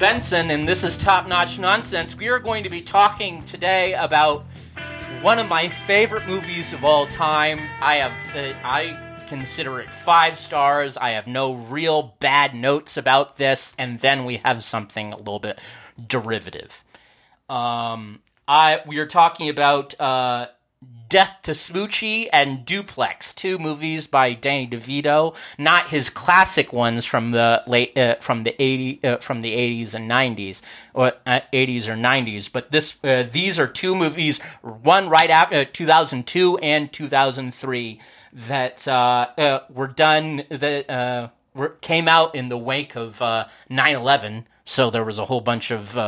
Benson, and this is Top Notch Nonsense. We are going to be talking today about one of my favorite movies of all time. I have, uh, I consider it five stars. I have no real bad notes about this, and then we have something a little bit derivative. Um, I we are talking about uh, Death to Smoochy and Duplex, two movies by Danny DeVito, not his classic ones from the late uh, from the 80 uh, from the 80s and 90s or uh, 80s or 90s, but this uh, these are two movies one right after uh, 2002 and 2003 that uh, were done that were, came out in the wake of uh, 9/11, so there was a whole bunch of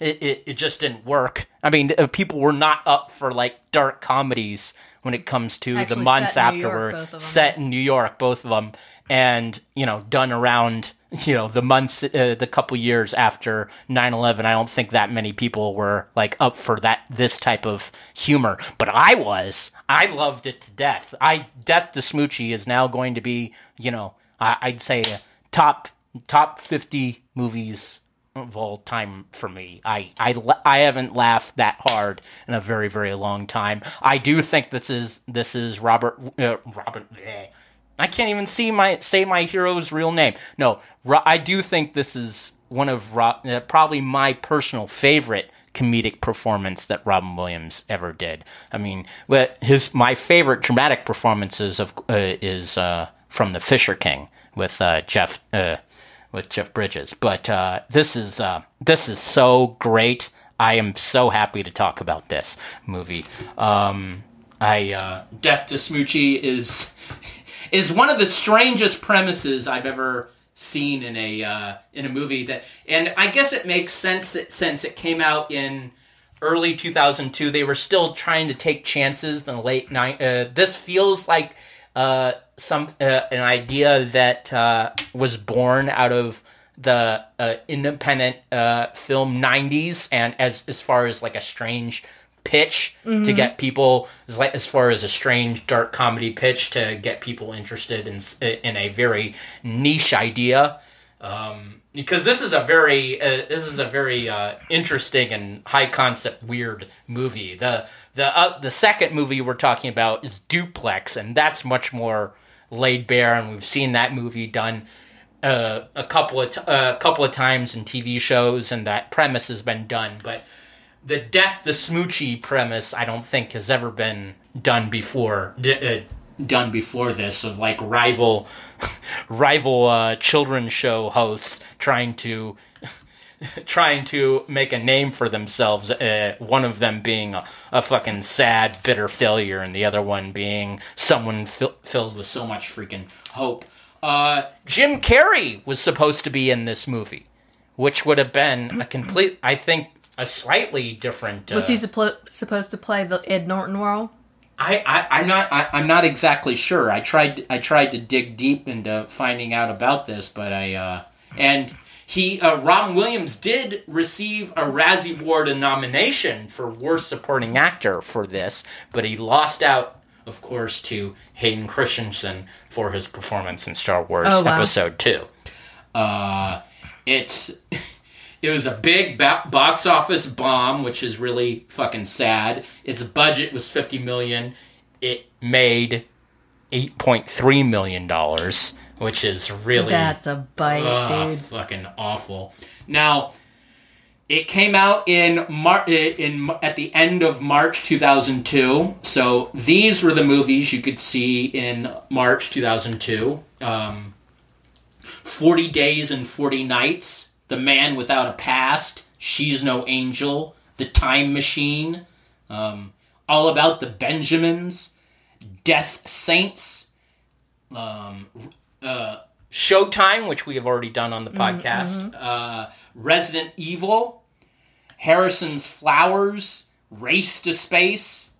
it, it, it just didn't work. I mean, uh, people were not up for like dark comedies when it comes to Actually the months set in after York, were both of them. set in New York, both of them, and you know, done around you know the months, uh, the couple years after 9-11 I don't think that many people were like up for that this type of humor, but I was. I loved it to death. I Death to Smoochy is now going to be, you know, I, I'd say top top fifty movies of all time for me. I, I I haven't laughed that hard in a very very long time. I do think this is this is Robert uh, Robert. bleh. I can't even see my say my hero's real name. No, Ro- I do think this is one of Ro- uh, probably my personal favorite comedic performance that Robin Williams ever did. I mean, his my favorite dramatic performances of uh, is uh, from The Fisher King with uh, Jeff uh, with Jeff Bridges. But uh, this is uh, this is so great. I am so happy to talk about this movie. Um, I uh, Death to Smoochy is is one of the strangest premises I've ever seen in a uh, in a movie that and I guess it makes sense that since it came out in early 2002 they were still trying to take chances in the late night uh, this feels like uh, some uh, an idea that uh, was born out of the uh, independent uh, film 90s and as as far as like a strange pitch to get people as like as far as a strange dark comedy pitch to get people interested in in a very niche idea. Um, because this is a very uh, this is a very uh, interesting and high concept weird movie. The the uh, the second movie we're talking about is Duplex and that's much more laid bare and we've seen that movie done uh, a couple of t- uh, a couple of times in TV shows, and that premise has been done. But the death, the smoochy premise, I don't think has ever been done before. D- uh, done before this of like rival, rival uh, children's show hosts trying to. Trying to make a name for themselves, uh, one of them being a, a fucking sad, bitter failure, and the other one being someone fi- filled with so much freaking hope. Uh, Jim Carrey was supposed to be in this movie, which would have been a complete, I think, a slightly different. Uh, Was he suppo- supposed to play the Ed Norton role? I, I, I'm not. I, I'm not exactly sure. I tried. I tried to dig deep into finding out about this, but I. Uh, and he, uh, Ron Williams, did receive a Razzie Award nomination for Worst Supporting Actor for this, but he lost out, of course, to Hayden Christensen for his performance in Star Wars Oh, wow. Episode Two. Uh, it's. It was a big ba- box office bomb, which is really fucking sad. Its budget was 50 million. It made 8.3 million dollars, which is really That's a bite, Ugh, dude. fucking awful. Now, it came out in Mar- in at the end of March 2002. So these were the movies you could see in March 2002. Um, 40 Days and 40 Nights, The Man Without a Past, She's No Angel, The Time Machine, um, All About the Benjamins, Death Saints, um, uh, Showtime, which we have already done on the podcast, uh, Resident Evil, Harrison's Flowers, Race to Space,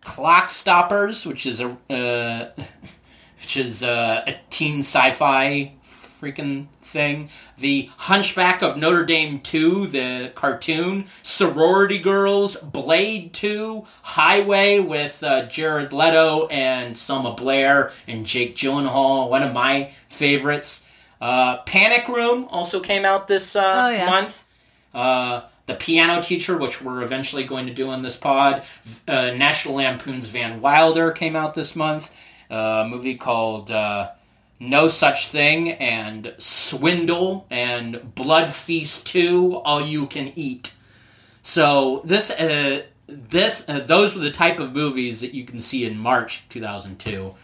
Clock Stoppers, which is a uh, which is uh, a teen sci-fi freaking thing. The Hunchback of Notre Dame 2, the cartoon, Sorority Girls, Blade 2, Highway with uh, Jared Leto and Selma Blair and Jake Gyllenhaal, one of my favorites. Uh, Panic Room also came out this uh, Oh, yeah. month. Uh, the Piano Teacher, which we're eventually going to do on this pod. Uh, National Lampoon's Van Wilder came out this month. Uh, a movie called uh, No Such Thing and Swindle and Blood Feast 2 All You Can Eat. So this uh, this uh, those were the type of movies that you can see in March 2002.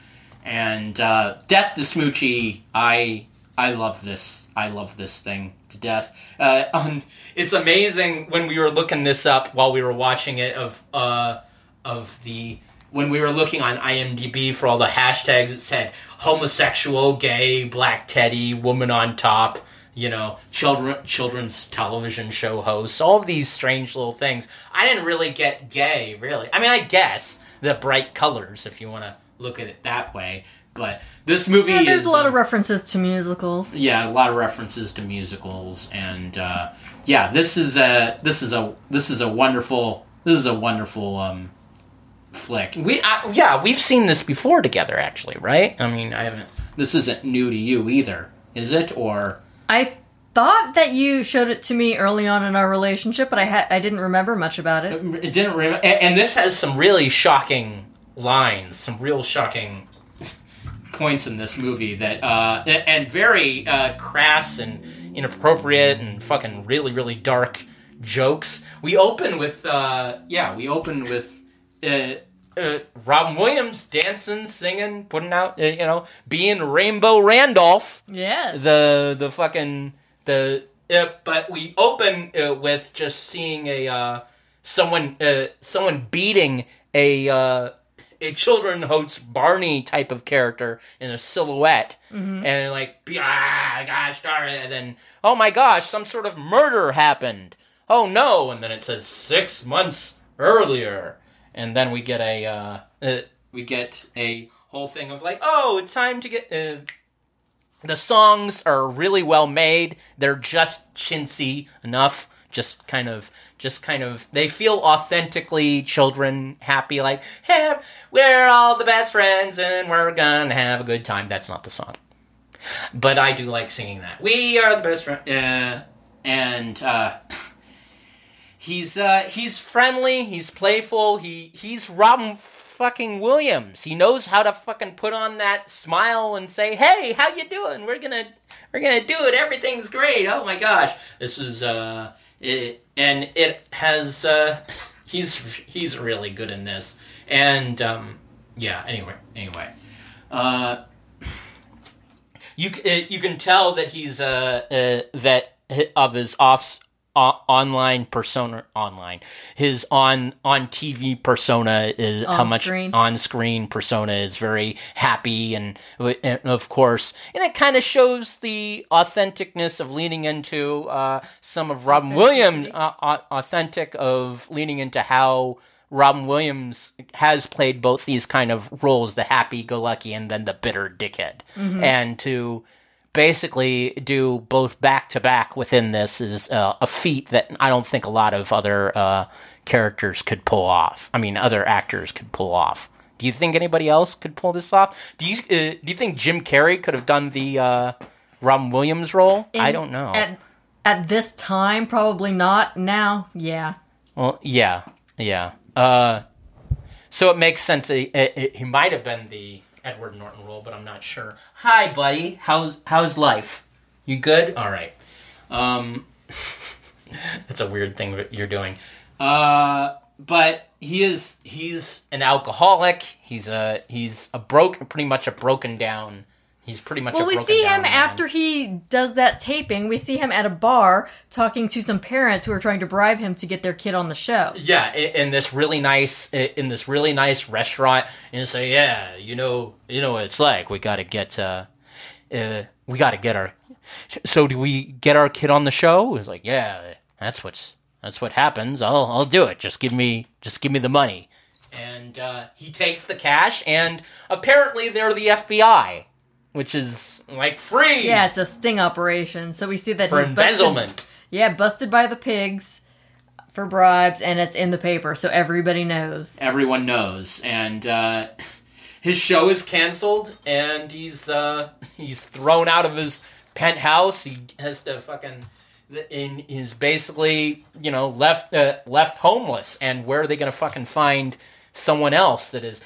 And uh, Death to Smoochy, I I love this. I love this thing to death. Uh, it's amazing when we were looking this up while we were watching it of uh, of the when we were looking on IMDb for all the hashtags. It said homosexual, gay, black teddy, woman on top. You know, children children's television show hosts. All of these strange little things. I didn't really get gay. Really, I mean, I guess the bright colors, if you want to look at it that way. But this movie Yeah, there's is a lot uh, of references to musicals. yeah, a lot of references to musicals, and uh, yeah, this is a this is a this is a wonderful this is a wonderful um, flick. We uh, yeah, we've seen this before together, actually, right? I mean, I haven't. This isn't new to you either, is it? Or I thought that you showed it to me early on in our relationship, but I had I didn't remember much about it. it didn't. Rem- and, and this has some really shocking lines, some real shocking points in this movie that uh, and very uh, crass and inappropriate and fucking really really dark jokes. We open with uh, yeah, we open with uh, uh, Robin Williams dancing, singing, putting out uh, you know being Rainbow Randolph. Yes. the the fucking the uh, but we open uh, with just seeing a uh, someone uh, someone beating a uh, a children host Barney type of character in a silhouette. And like ah gosh darn it and then oh my gosh some sort of murder happened. Oh no and then it says six months earlier and then we get a uh, uh, we get a whole thing of like oh it's time to get uh, the songs are really well made. They're just chintzy enough. Just kind of, just kind of, they feel authentically children happy. Like, hey, we're all the best friends and we're gonna have a good time. That's not the song, but I do like singing that. We are the best friends, and uh, he's uh, he's friendly. He's playful. He he's Robin fucking Williams. He knows how to fucking put on that smile and say, "Hey, how you doing? We're gonna we're gonna do it. Everything's great. Oh my gosh, this is uh, it, and it has uh, he's he's really good in this. And um, yeah. Anyway, anyway, uh, you uh, you can tell that he's uh, uh that of his off o- online persona online. His on on TV persona is how much screen. on screen persona is very happy and, and of course and it kind of shows the authenticness of leaning into uh, some of Robin Williams uh, authentic of leaning into how Robin Williams has played both these kind of roles, the happy-go-lucky and then the bitter dickhead, and to basically do both back to back within this is uh, a feat that I don't think a lot of other uh, characters could pull off. I mean, other actors could pull off. Do you think anybody else could pull this off? Do you uh, do you think Jim Carrey could have done the uh, Robin Williams role? I don't know. At at this time, probably not. Now, yeah. Well, yeah, yeah. Uh, so it makes sense. He, he might have been the Edward Norton role, but I'm not sure. Hi, buddy. How's how's life? You good? All right. Um, that's a weird thing that you're doing. Uh, but he is he's an alcoholic. He's a he's a broke, pretty much a broken down. He's pretty much. Well, a we see him man. after he does that taping. We see him at a bar talking to some parents who are trying to bribe him to get their kid on the show. Yeah, in this really nice in this really nice restaurant, and say, yeah, you know, you know what it's like. We got to get, uh, uh, we got to get our. So do we get our kid on the show? It's like, yeah, that's what's that's what happens. I'll I'll do it. Just give me just give me the money. And uh, he takes the cash, and apparently they're the FBI, which is like free. Yeah, it's a sting operation. So we see that for he's busted, embezzlement. Yeah, busted by the pigs for bribes, and it's in the paper, so everybody knows. everyone knows and uh, his show is canceled and he's uh, he's thrown out of his penthouse. He has to fucking in is basically you know left uh, left homeless. And where are they going to fucking find someone else that is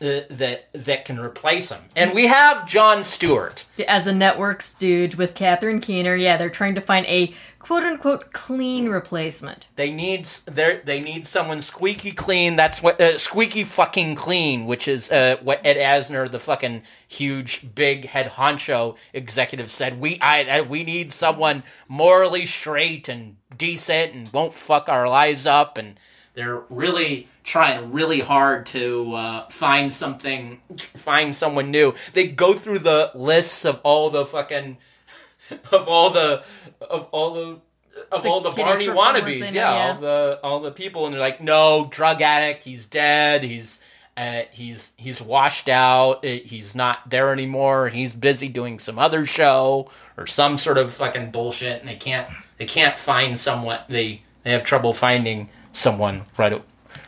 uh, that that can replace him? And we have Jon Stewart. As a network stooge with Catherine Keener, yeah, they're trying to find a quote unquote clean replacement. They need they they need someone squeaky clean. That's what uh, squeaky fucking clean, which is uh, what Ed Asner, the fucking huge big head honcho executive, said. We I uh, we need someone morally straight and decent and won't fuck our lives up. And they're really trying really hard to uh, find something, find someone new. They go through the lists of all the fucking of all the of all the of The all the Barney wannabes, yeah, yeah. all the all the people, and they're like, no, drug addict, he's dead, he's uh, he's he's washed out, uh, he's not there anymore, he's busy doing some other show or some sort of fucking bullshit, and they can't they can't find someone they they have trouble finding someone right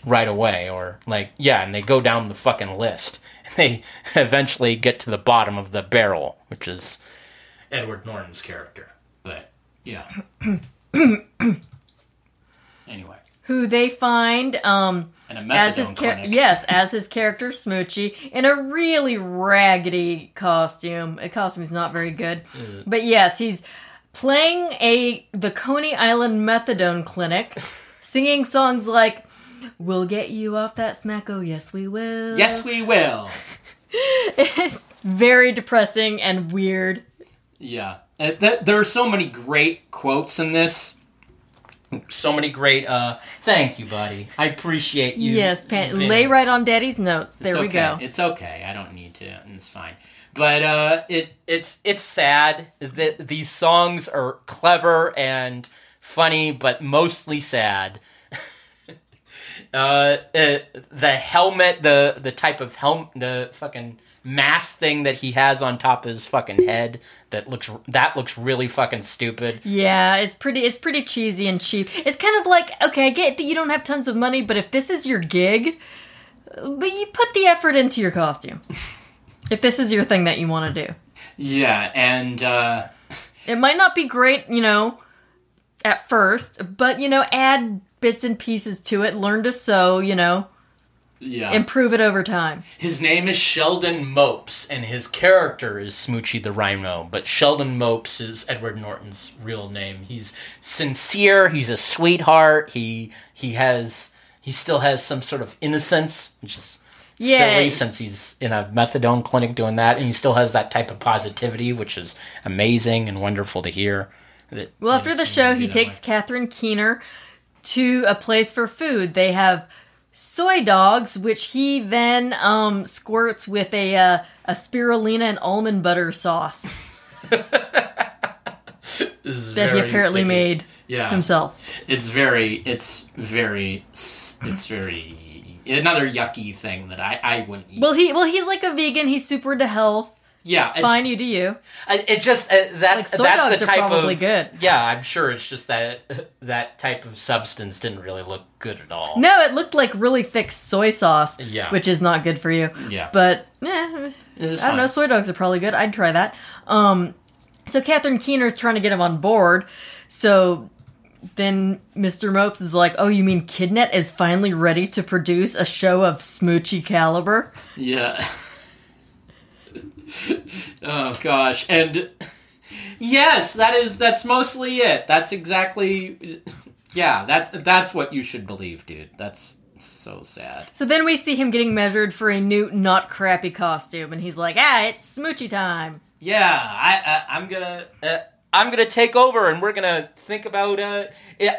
right away, or like yeah, and they go down the fucking list, and they eventually get to the bottom of the barrel, which is Edward Norton's character. But yeah. anyway, Who they find um as his char- yes, as his character Smoochy in a really raggedy costume. A costume is not very good, but yes, he's playing a the Coney Island methadone clinic, singing songs like "We'll get you off that smack, oh yes we will." Yes, we will. it's very depressing and weird. Yeah, there are so many great quotes in this. So many great. uh Thank you, buddy. I appreciate you. yes, pan- lay right on Daddy's notes. There It's we okay. go. It's okay. I don't need to. and It's fine. But uh, it it's it's sad that these songs are clever and funny, but mostly sad. Uh, uh, the helmet, the the type of helm, the fucking mask thing that he has on top of his fucking head that looks that looks really fucking stupid. Yeah, it's pretty it's pretty cheesy and cheap. It's kind of like, okay, I get that you don't have tons of money, but if this is your gig, but you put the effort into your costume. if this is your thing that you want to do. Yeah, and uh, It might not be great, you know, at first, but you know, add bits and pieces to it, learn to sew, you know, yeah, improve it over time. His name is Sheldon Mopes, and his character is Smoochy the Rhino. But Sheldon Mopes is Edward Norton's real name. He's sincere. He's a sweetheart. He he has he still has some sort of innocence, which is Yeah. silly since he's in a methadone clinic doing that, and he still has that type of positivity, which is amazing and wonderful to hear. That- Well, after the show, he takes way. Catherine Keener to a place for food. They have soy dogs, which he then um, squirts with a uh, a spirulina and almond butter sauce This is that he apparently sick. made Yeah. himself. It's very, it's very, it's very another yucky thing that I I wouldn't eat. Well, he well he's like a vegan. He's super into health. Yeah, It's fine, you do you. It just uh, that's Like, soy that's dogs the are type probably of good. Yeah, I'm sure it's just that that type of substance didn't really look good at all. No, it looked like really thick soy sauce, Yeah. which is not good for you. Yeah. But eh, I don't know. Soy dogs are probably good. I'd try that. Um, so Catherine Keener's trying to get him on board. So then Mr. Mopes is like, "Oh, you mean Kidnet is finally ready to produce a show of smoochy caliber?" Yeah. oh gosh, and yes, that is that's mostly it. That's exactly yeah. That's that's what you should believe, dude. That's so sad. So then we see him getting measured for a new, not crappy costume, and he's like, "Ah, it's smoochy time." Yeah, I, I I'm gonna uh, I'm gonna take over, and we're gonna think about. Uh,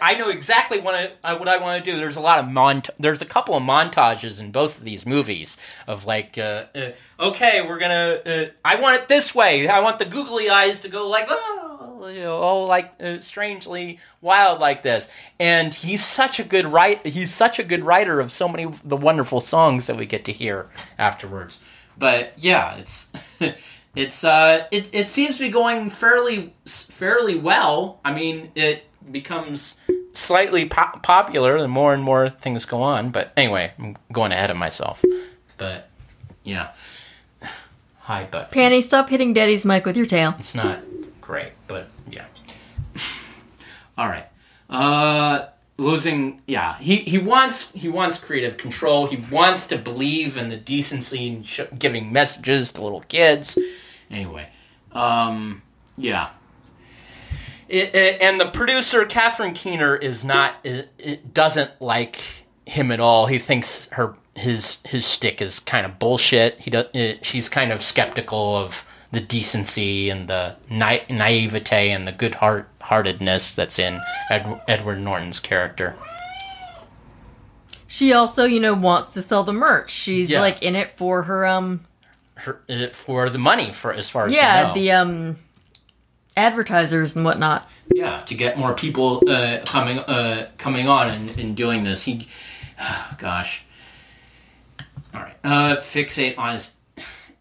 I- know exactly what I uh, what I want to do. There's a lot of mont. There's a couple of montages in both of these movies of like, uh, uh, okay, we're gonna. Uh, I want it this way. I want the googly eyes to go like, oh, you know, all like strangely wild like this. And he's such a good write. He's such a good writer of so many of the wonderful songs that we get to hear afterwards. But yeah, it's it's uh it it seems to be going fairly fairly well. I mean, it becomes slightly po- popular the more and more things go on. But anyway, I'm going ahead of myself. But yeah, hi, but Panny, stop hitting Daddy's mic with your tail. it's not great, but yeah. All right. Uh, losing. Yeah, he he wants he wants creative control. He wants to believe in the decency and sh- giving messages to little kids. Anyway, um, yeah. It, it, and the producer Catherine Keener is not it, it doesn't like him at all. He thinks her his his stick is kind of bullshit. He does. It, she's kind of skeptical of the decency and the na- naivete and the good heart heartedness that's in Ed- Edward Norton's character. She also, you know, wants to sell the merch. She's Yeah. like in it for her um Her, uh, for the money, for as far as yeah, know. the um advertisers and whatnot. yeah to get more people uh, coming uh, coming on and, and doing this. He, gosh, all right, uh, fixate on his.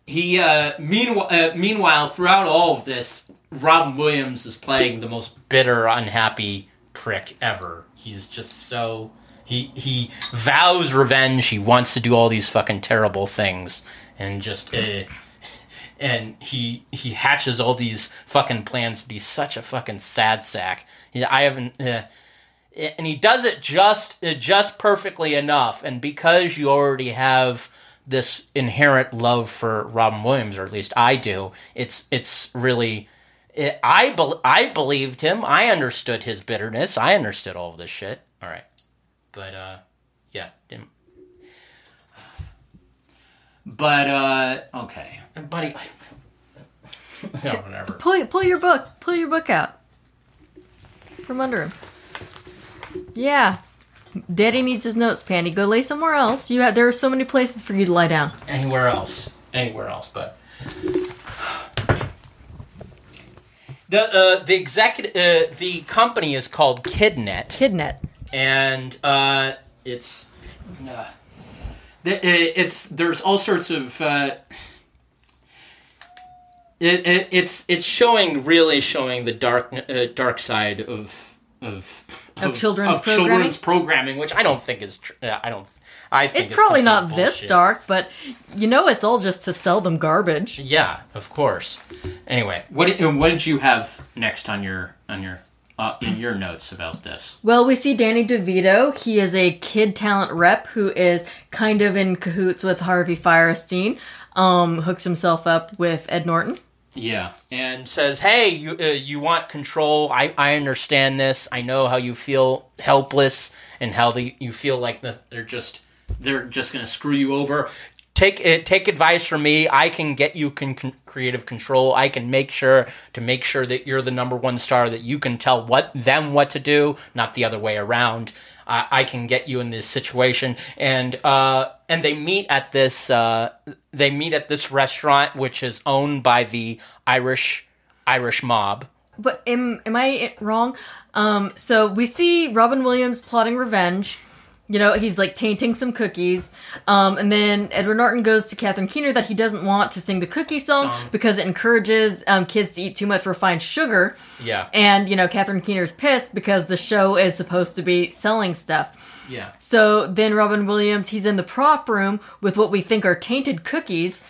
He uh, meanwhile uh, meanwhile throughout all of this, Robin Williams is playing the most bitter, unhappy prick ever. He's just so he he vows revenge. He wants to do all these fucking terrible things, and just. Uh, and he he hatches all these fucking plans, but he's such a fucking sad sack. I haven't, uh, and he does it just just perfectly enough. And because you already have this inherent love for Robin Williams, or at least I do, it's it's really. It, I bel I believed him. I understood his bitterness. I understood all of this shit. All right, but uh, yeah, didn't. But uh, okay, buddy. no, whatever. Pull pull your book. Pull your book out from under him. Yeah. Daddy needs his notes, Pandy. Go lay somewhere else. You have, there are so many places for you to lie down. Anywhere else, anywhere else, but the uh, the executive uh, the company is called Kidnet. Kidnet. and uh, it's uh, th- it's there's all sorts of uh, it, it, it's it's showing really showing the dark uh, dark side of of Of children's of children's programming, which I don't think is tr- uh, I don't I think It's probably not complete this dark, but you know it's all just to sell them garbage. Yeah, of course. Anyway, what did, what did you have next on your on your uh, in your notes about this? Well, we see Danny DeVito. He is a kid talent rep who is kind of in cahoots with Harvey Fierstein. Um, hooks himself up with Ed Norton. Yeah, and says, "Hey, you uh, you want control? I I understand this. I know how you feel helpless and how the, you feel like the, they're just they're just gonna screw you over. Take it. Take advice from me. I can get you con- creative control. I can make sure to make sure that you're the number one star. That you can tell what them what to do, not the other way around. I, I can get you in this situation, and uh, and they meet at this uh, they meet at this restaurant, which is owned by the Irish Irish mob. But am am I wrong? Um, so we see Robin Williams plotting revenge. You know, he's like tainting some cookies. Um, and then Edward Norton goes to Catherine Keener that he doesn't want to sing the cookie song, Song. because it encourages um, kids to eat too much refined sugar. Yeah, And, you know, Catherine Keener's pissed because the show is supposed to be selling stuff. yeah, So then Robin Williams, he's in the prop room with what we think are tainted cookies.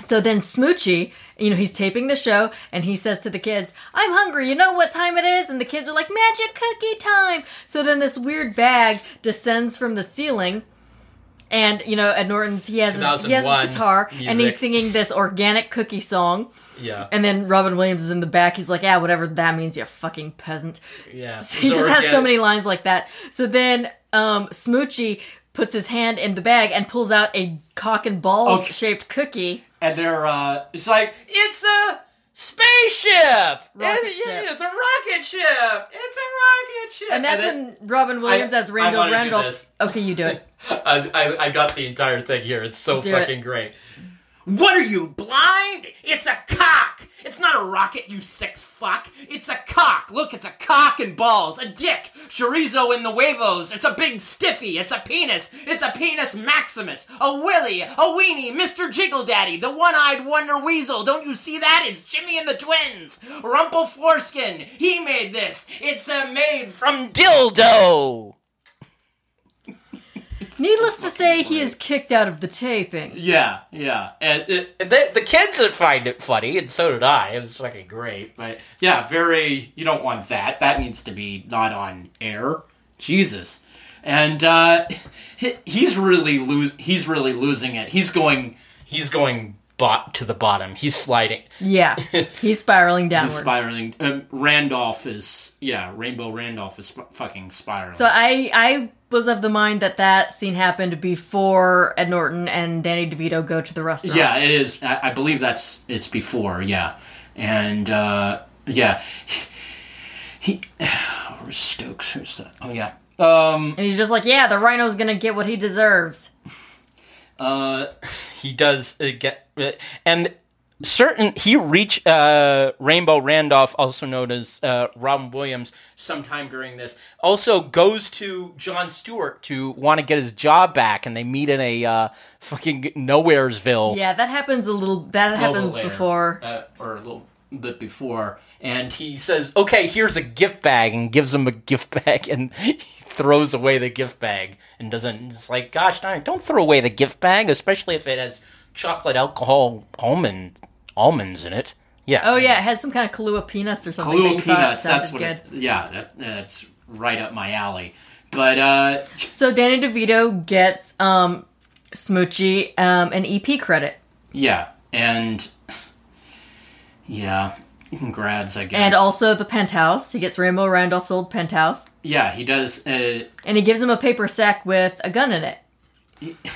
So then Smoochy, you know, he's taping the show and he says to the kids, I'm hungry, you know what time it is? And the kids are like, magic cookie time. So then this weird bag descends from the ceiling. And, you know, Ed Norton's, he has, his, he has his guitar and he's singing this organic cookie song. yeah, And then Robin Williams is in the back. He's like, yeah, whatever that means, you fucking peasant. yeah. He just has so many lines like that. So then um, Smoochy puts his hand in the bag and pulls out a cock and balls Okay. shaped cookie. And they're uh, it's like it's a spaceship. It's, ship. it's a rocket ship. It's a rocket ship. And that's then- when Robin Williams I- as Randall do this. Okay, you do it. I, I, I got the entire thing here. It's so Do it. fucking great. What are you, blind? It's a cock! It's not a rocket, you six fuck. It's a cock. Look, it's a cock and balls, a dick, chorizo in the huevos. It's a big stiffy. It's a penis. It's a penis maximus. A willy, a weenie, Mr. Jiggle Daddy, the one-eyed wonder weasel. Don't you see that? It's Jimmy and the twins. Rumple foreskin. He made this. It's uh, made from dildo. Needless to fucking say, he is kicked out of the taping. Yeah, yeah. And it, the, the kids would find it funny, and so did I. It was fucking great. But yeah, very. You don't want that. That needs to be not on air. Jesus. And uh, he, he's really lose. He's really losing it. He's going. He's going bot to the bottom. He's sliding. Yeah, he's spiraling downward. He's spiraling. Um, Randolph is yeah. Rainbow Randolph is f- fucking spiraling. so I I was of the mind that that scene happened before Ed Norton and Danny DeVito go to the restaurant. Yeah, it is. I, I believe that's it's before. Yeah, and uh, yeah, he. Where's Stokes? Who's that? Oh yeah. Um. and he's just like, yeah, the Rhino's gonna get what he deserves. Uh. He does uh, get uh, and certain he reached uh Rainbow Randolph, also known as uh, Robin Williams, sometime during this. Also goes to Jon Stewart to want to get his job back, and they meet in a uh, fucking Nowheresville. Yeah, that happens a little. That happens later, before. uh, or a little bit before, and he says, "Okay, here's a gift bag," and gives him a gift bag, and he throws away the gift bag, and doesn't. It's like, gosh darn don't throw away the gift bag, especially if it has chocolate alcohol almond almonds in it. Yeah. Oh yeah, it had some kind of Kahlua peanuts or something. that Kahlua you thought peanuts. That's what. good. It, yeah, that, that's right up my alley. But uh, So Danny DeVito gets um, Smoochy um, an EP credit, yeah, and yeah, grads, I guess. and also the penthouse. He gets Rambo Randolph's old penthouse, yeah, he does. Uh, and he gives him a paper sack with a gun in it.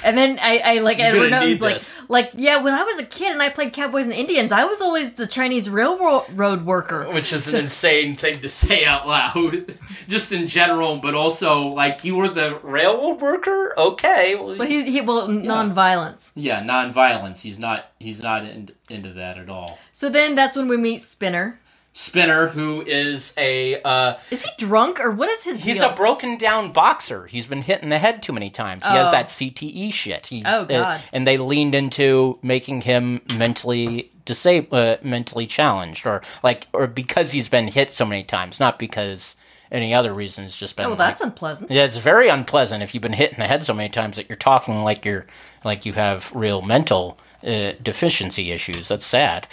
And then I, I like gonna need Norton's like, like yeah. When I was a kid and I played Cowboys and Indians, I was always the Chinese railroad worker. which is an insane thing to say out loud, just in general, but also like you were the railroad worker. Okay, well, But he, he well, non-violence. yeah, non-violence. He's not. He's not in, into that at all. So then that's when we meet Spinner. Spinner, who is a uh, Is he drunk or what is his he's deal? a broken down boxer. He's been hit in the head too many times. He has Oh. that CTE shit. He's, Oh, uh, God. and they leaned into making him mentally disabled, uh, mentally challenged, or like, or because he's been hit so many times, not because any other reason. It's just been. oh, well, like, that's unpleasant. Yeah, it's very unpleasant if you've been hit in the head so many times that you're talking like you're like you have real mental uh, deficiency issues. That's sad,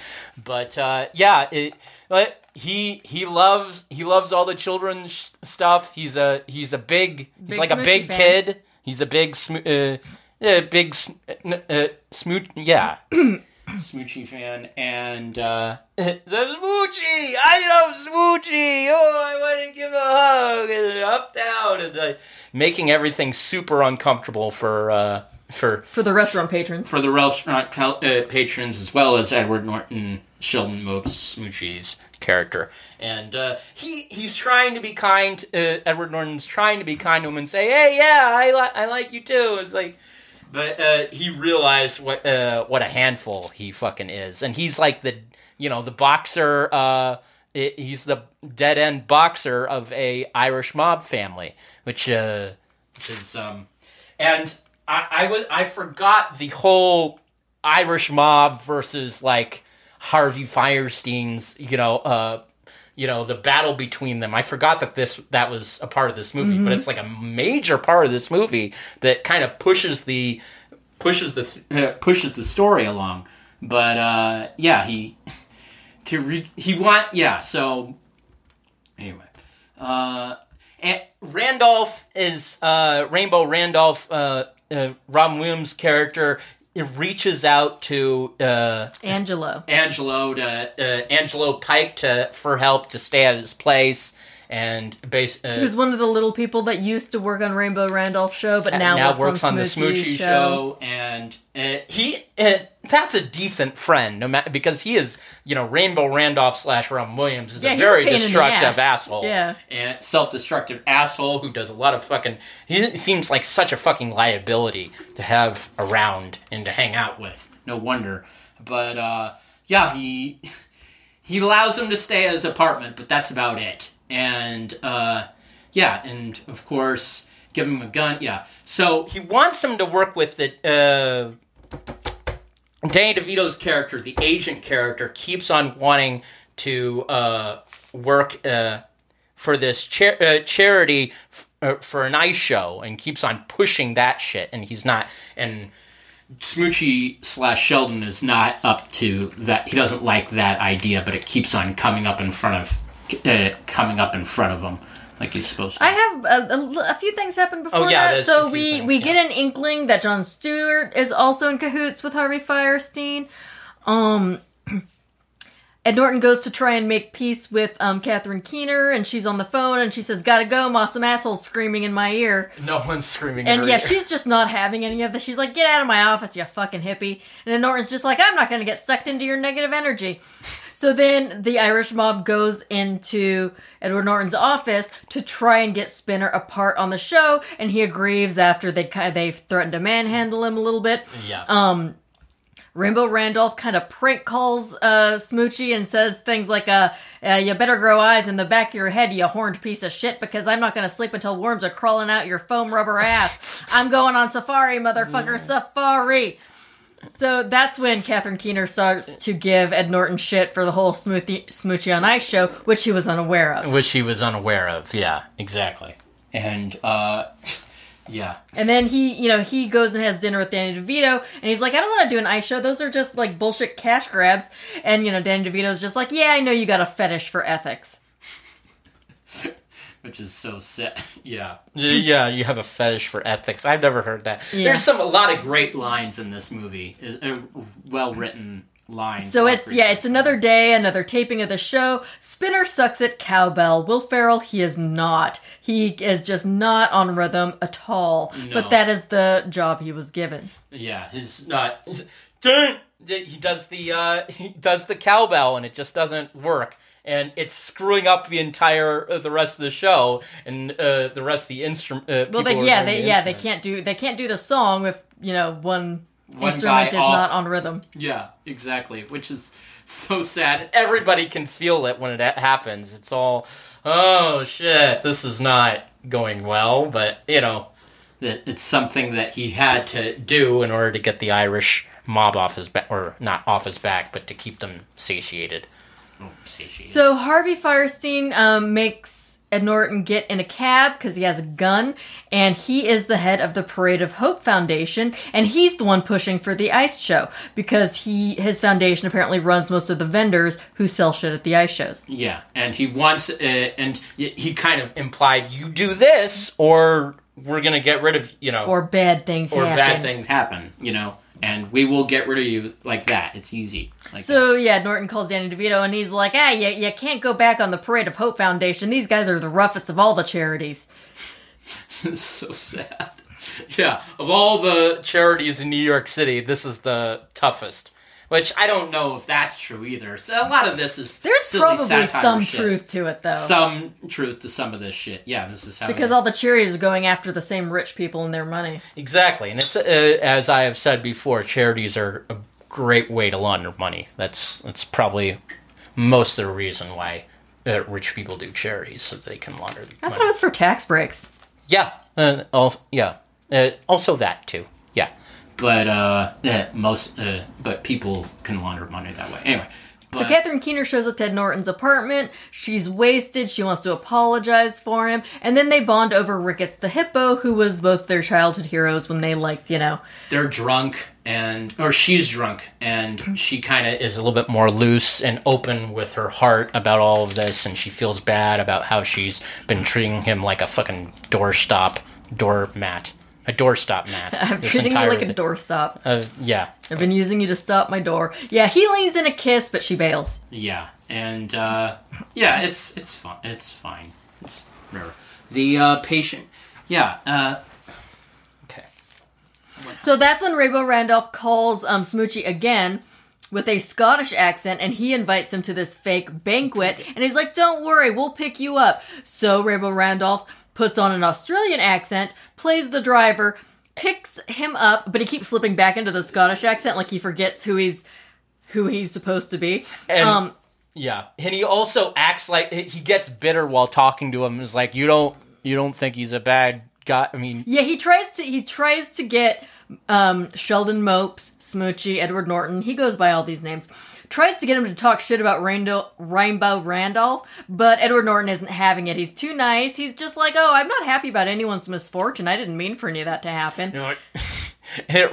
but uh, yeah, it, but he he loves he loves all the children's stuff. He's a he's a big he's Big like a big fan. kid. He's a big sm- uh, uh, big s- uh, uh, smooch yeah. Smoochy fan and uh the Smoochy, I love Smoochy. Oh, I want to give a hug and up down and uh, making everything super uncomfortable for uh for For the restaurant patrons. for the restaurant uh, patrons as well as Edward Norton, Sheldon Mopes Smoochy's character. And uh, he he's trying to be kind. Uh, Edward Norton's trying to be kind to him and say, "Hey, yeah, I I like you too." It's like, but uh, he realized what uh, what a handful he fucking is, and he's like the you know the boxer. Uh, i he's the dead end boxer of a Irish mob family, which uh, which is um, and I, I was I forgot the whole Irish mob versus like Harvey Fierstein's, you know, uh, you know, the battle between them. I forgot that this that was a part of this movie, but it's like a major part of this movie that kind of pushes the pushes the uh, pushes the story along. But uh, yeah, he to re- he want yeah. So anyway, uh, and Randolph is uh, Rainbow Randolph. Uh, uh, Robin Williams' character it reaches out to uh, Angelo. Angelo to uh, Angelo Pike to for help to stay at his place and base uh, Who's one of the little people that used to work on Rainbow Randolph show, but now, now works, on, the Smoochy Smoochy show, and uh, he uh, that's a decent friend, no matter because he is you know Rainbow Randolph slash Robin Williams is Yeah, a a very the destructive ass. asshole, Yeah. and self-destructive asshole who does a lot of fucking. He seems like such a fucking liability to have around and to hang out with. No wonder, but uh, yeah, he he allows him to stay at his apartment, but that's about it. And uh, yeah, and of course, give him a gun. Yeah, so he wants him to work with the. Uh, Danny DeVito's character, the agent character, keeps on wanting to uh, work uh, for this cha- uh, charity f- uh, for an ice show and keeps on pushing that shit, and he's not and. Smoochy slash Sheldon is not up to that. He doesn't like that idea, but it keeps on coming up in front of, uh, coming up in front of him like he's supposed to. I have a, a, a few things happen before Oh, yeah, that. So a few we things, we yeah. get an inkling that Jon Stewart is also in cahoots with Harvey Fierstein. Um, Ed Norton goes to try and make peace with um Catherine Keener, and she's on the phone, and she says, "Gotta go, ma, some asshole screaming in my ear." no one's screaming. And in her yeah, ear. she's just not having any of this. She's like, "Get out of my office, you fucking hippie!" And then Norton's just like, "I'm not gonna get sucked into your negative energy." So then the Irish mob goes into Edward Norton's office to try and get Spinner apart on the show, and he agrees after they they threaten to manhandle him a little bit. yeah. Um, Rainbow Randolph kind of prank calls uh, Smoochy and says things like, uh, uh, "You better grow eyes in the back of your head, you horned piece of shit, because I'm not gonna sleep until worms are crawling out your foam rubber ass. I'm going on safari, motherfucker, safari." So that's when Catherine Keener starts to give Ed Norton shit for the whole Smoothie, Smoochy on Ice show, which he was unaware of. which he was unaware of. Yeah, exactly. And uh, yeah, And then he, you know, he goes and has dinner with Danny DeVito, and he's like, I don't want to do an ice show. Those are just like bullshit cash grabs. And, you know, Danny DeVito's just like, yeah, I know you got a fetish for ethics. Which is so sad. Yeah, yeah. You have a fetish for ethics. I've never heard that. Yeah. There's some a lot of great lines in this movie. Is uh, well written lines. So it's, yeah, it's another day, another taping of the show. Spinner sucks at cowbell. Will Ferrell, he is not. He is just not on rhythm at all. But that is the job he was given. Yeah, his not. his- He does the uh, he does the cowbell and it just doesn't work, and it's screwing up the entire uh, the rest of the show and uh, the rest of the instrument. Uh, Well, they, yeah, they, the yeah, they can't do, they can't do the song if, you know, one, One instrument is off. not on rhythm. Yeah, exactly. Which is so sad. Everybody can feel it when it ha- happens. It's all, oh shit, this is not going well. But you know, it, it's something that he had to do in order to get the Irish mob off his back, or not off his back, but to keep them satiated. Oh, satiated. So Harvey Fierstein um, makes Ed Norton get in a cab because he has a gun, and he is the head of the Parade of Hope Foundation, and he's the one pushing for the ice show because he his foundation apparently runs most of the vendors who sell shit at the ice shows. Yeah, and he wants, uh, and he kind of implied, you do this, or we're gonna get rid of, you know, Or bad things or happen. bad things happen, you know, and we will get rid of you like that. It's easy. Like So yeah, Norton calls Danny DeVito and he's like, "Ah, you, you can't go back on the Parade of Hope Foundation. These guys are the roughest of all the charities." It's so sad. Yeah, of all the charities in New York City, this is the toughest. Which I don't know if that's true either. So a lot of this is There's silly probably some shit. truth to it though. some truth to some of this shit. Yeah, this is how because all the charities are going after the same rich people and their money. exactly, and it's uh, as I have said before, charities are a great way to launder money. That's that's probably most of the reason why uh, rich people do charities so they can launder I money. thought it was for tax breaks. Yeah, uh, also, yeah, uh, also that too. Yeah, but uh, eh, most uh, but people can launder money that way. Anyway, So but- Catherine Keener shows up to Ed Norton's apartment. She's wasted. She wants to apologize for him, and then they bond over Ricketts the hippo, who was both their childhood heroes when they liked, you know. they're drunk and or she's drunk and she kind of is a little bit more loose and open with her heart about all of this and she feels bad about how she's been treating him like a fucking doorstop doormat a doorstop mat I'm treating you like a doorstop. uh, yeah I've been using you to stop my door. Yeah, he leans in a kiss, but she bails. yeah and uh, yeah it's it's fine it's fine it's whatever the uh, patient yeah uh, okay So that's when Rainbow Randolph calls um, Smoochy again with a Scottish accent, and he invites him to this fake banquet, and he's like, "Don't worry, we'll pick you up." So Rainbow Randolph puts on an Australian accent, plays the driver, picks him up, but he keeps slipping back into the Scottish accent, like he forgets who he's who he's supposed to be. And- um, Yeah, and he also acts like he gets bitter while talking to him. Is like you don't you don't think he's a bad guy. I mean, Yeah, he tries to he tries to get um, Sheldon Mopes, Smoochy, Edward Norton. He goes by all these names tries to get him to talk shit about Rainbow, Rainbow Randolph, but Edward Norton isn't having it. He's too nice. He's just like, oh, I'm not happy about anyone's misfortune. I didn't mean for any of that to happen. It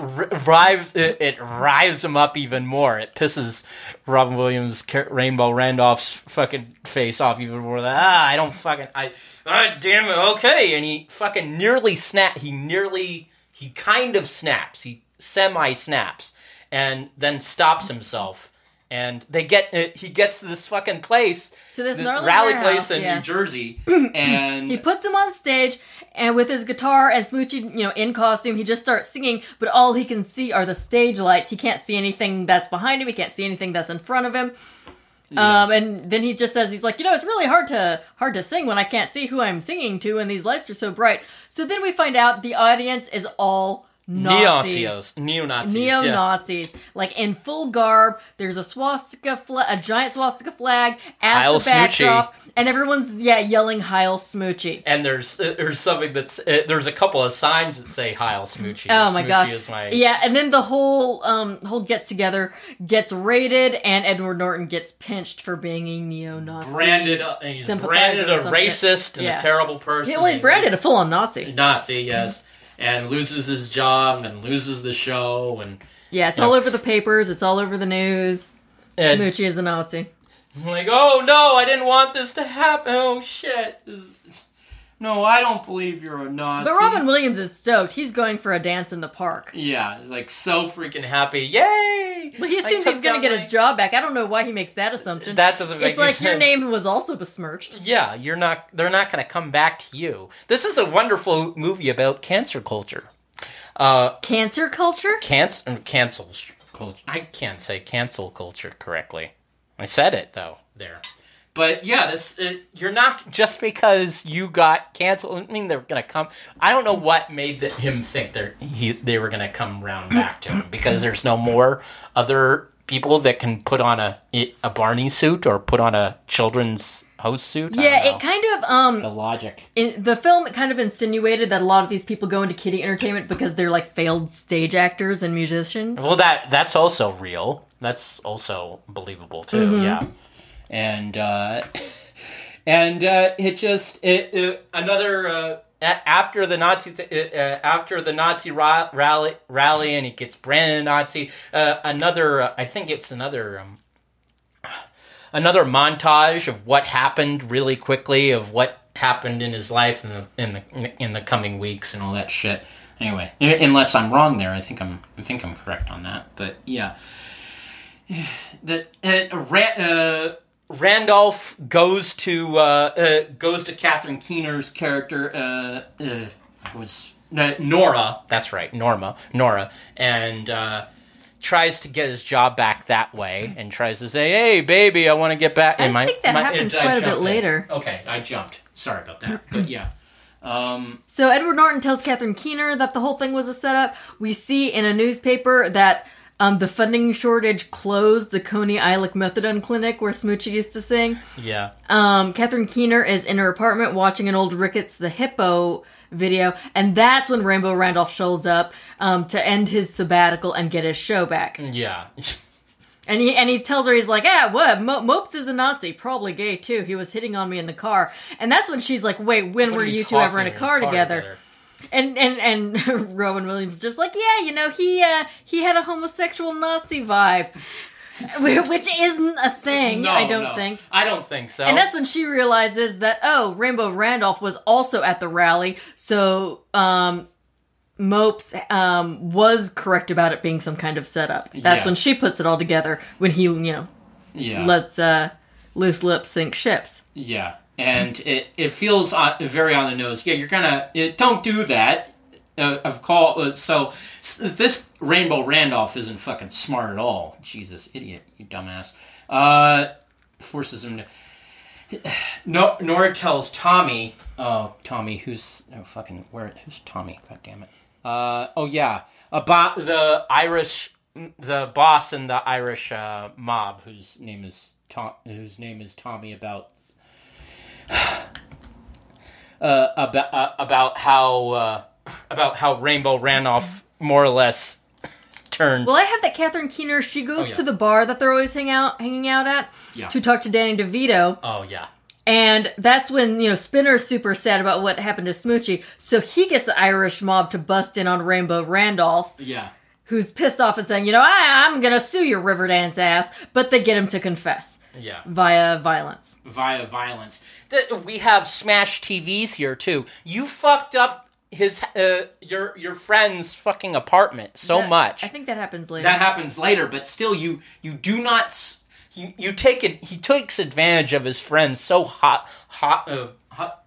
rives it, it rives him up even more. It pisses Robin Williams, Rainbow Randolph's fucking face off even more. That ah, I don't fucking I ah, damn it, okay. And he fucking nearly snap. He nearly he kind of snaps. He semi snaps and then stops himself. And they get uh, he gets to this fucking place To this gnarly rally place in yeah. New Jersey, and He puts him on stage, and with his guitar and Smoochy, you know, in costume, he just starts singing. But all he can see are the stage lights. He can't see anything that's behind him. He can't see anything that's in front of him. Um, and then he just says he's like, you know, it's really hard to hard to sing when I can't see who I'm singing to, and these lights are so bright. So then we find out the audience is all Nazis. Neo-Nazis, neo-Nazis, yeah. Like in full garb. There's a swastika, fla- a giant swastika flag as Heil the backdrop, and everyone's yeah yelling "Heil Smoochy." and there's uh, there's something that's uh, there's a couple of signs that say Heil Smoochy. Oh my Smoochy gosh! Is my, Yeah, and then the whole um whole get together gets raided, and Edward Norton gets pinched for being a neo-Nazi. branded. Uh, he's branded a shit. racist and Yeah. a terrible person. He, well, he's and branded a full-on Nazi. Nazi, yes, and loses his job and loses the show and. Yeah, it's all over the papers. It's all over the news. and Smoochy is a Nazi. I'm like, oh no, I didn't want this to happen. Oh shit. This- No, I don't believe you're a Nazi. But Robin Williams is stoked. He's going for a dance in the park. Yeah, he's like so freaking happy. Yay! Well, he assumes he's going to get my- his job back. I don't know why he makes that assumption. That doesn't make it's like any your name was also besmirched. Yeah, you're not. They're not going to come back to you. This is a wonderful movie about cancer culture. Uh, Cancer culture? cancer, cancel culture. I can't say cancel culture correctly. I said it though there. But yeah, this uh, you're not just because you got canceled. I mean, they're gonna come. I don't know what made the, him think they he they were gonna come round back to him because there's no more other people that can put on a a Barney suit or put on a children's host suit. Yeah, it kind of um the logic. in the film kind of insinuated that a lot of these people go into kiddie entertainment because they're like failed stage actors and musicians. Well, that that's also real. That's also believable too. Mm-hmm. Yeah, and uh, and uh, it just it, it another uh, after the Nazi th- uh, uh, after the Nazi ra- rally rally and he gets branded Nazi. Uh, another I think it's another. Um, Another montage of what happened really quickly of what happened in his life in the in the in the coming weeks and all that shit. Anyway, unless I'm wrong there, I think I'm I think I'm correct on that. But yeah, Ra- uh, Randolph goes to uh, uh, goes to Catherine Keener's character uh, uh, was uh, Nora. That's right, Norma, Nora, and uh, tries to get his job back that way, and tries to say, "Hey, baby, I want to get back." I Am think that happens I quite a bit jumped in. later. Okay, I jumped. Sorry about that, but yeah. Um, So Edward Norton tells Catherine Keener that the whole thing was a setup. We see in a newspaper that um, the funding shortage closed the Coney Island Methadone Clinic where Smoochy used to sing. yeah. Um, Catherine Keener is in her apartment watching an old Ricketts the Hippo video, and that's when Rainbow Randolph shows up um, to end his sabbatical and get his show back. Yeah. And he and he tells her he's like, ah, what? Mo- Mopes is a Nazi, probably gay too. He was hitting on me in the car, and that's when she's like, wait, when What were are you, two ever in a talking car, together? And and and Robin Williams just like, yeah, you know, he uh, he had a homosexual Nazi vibe, which isn't a thing. I don't no. think. I don't think so. And that's when she realizes that oh, Rainbow Randolph was also at the rally, so um, Mopes um, was correct about it being some kind of setup. That's Yeah. when she puts it all together when he you know yeah. lets uh, loose lips sink ships. Yeah, and it it feels uh, very on the nose. Yeah, you're gonna it, don't do that. Uh, of call uh, so this Rainbow Randolph isn't fucking smart at all. Jesus, idiot, you dumbass. Uh, forces him to. No, Nora tells Tommy. Oh, Tommy, who's oh fucking where? Who's Tommy? God damn it. Uh, oh yeah, about the Irish, the boss in the Irish uh, mob, whose name is Tom, whose name is Tommy. About uh, about uh, about how uh, about how Rainbow ran off more or less turned. Well, I have that Catherine Keener. She goes Oh, yeah. to the bar that they're always hang out, hanging out at Yeah. to talk to Danny DeVito. oh yeah, And that's when, you know, Spinner's super sad about what happened to Smoochy. So he gets the Irish mob to bust in on Rainbow Randolph, yeah, who's pissed off and saying, you know, I, I'm going to sue your Riverdance ass. But they get him to confess yeah. via violence. Via violence. We have smash TVs here too. You fucked up his uh, your your friend's fucking apartment so That- much. I think that happens later. that happens later, but still, you you do not. You you take it. He takes advantage of his friend so hot hot. Uh, hot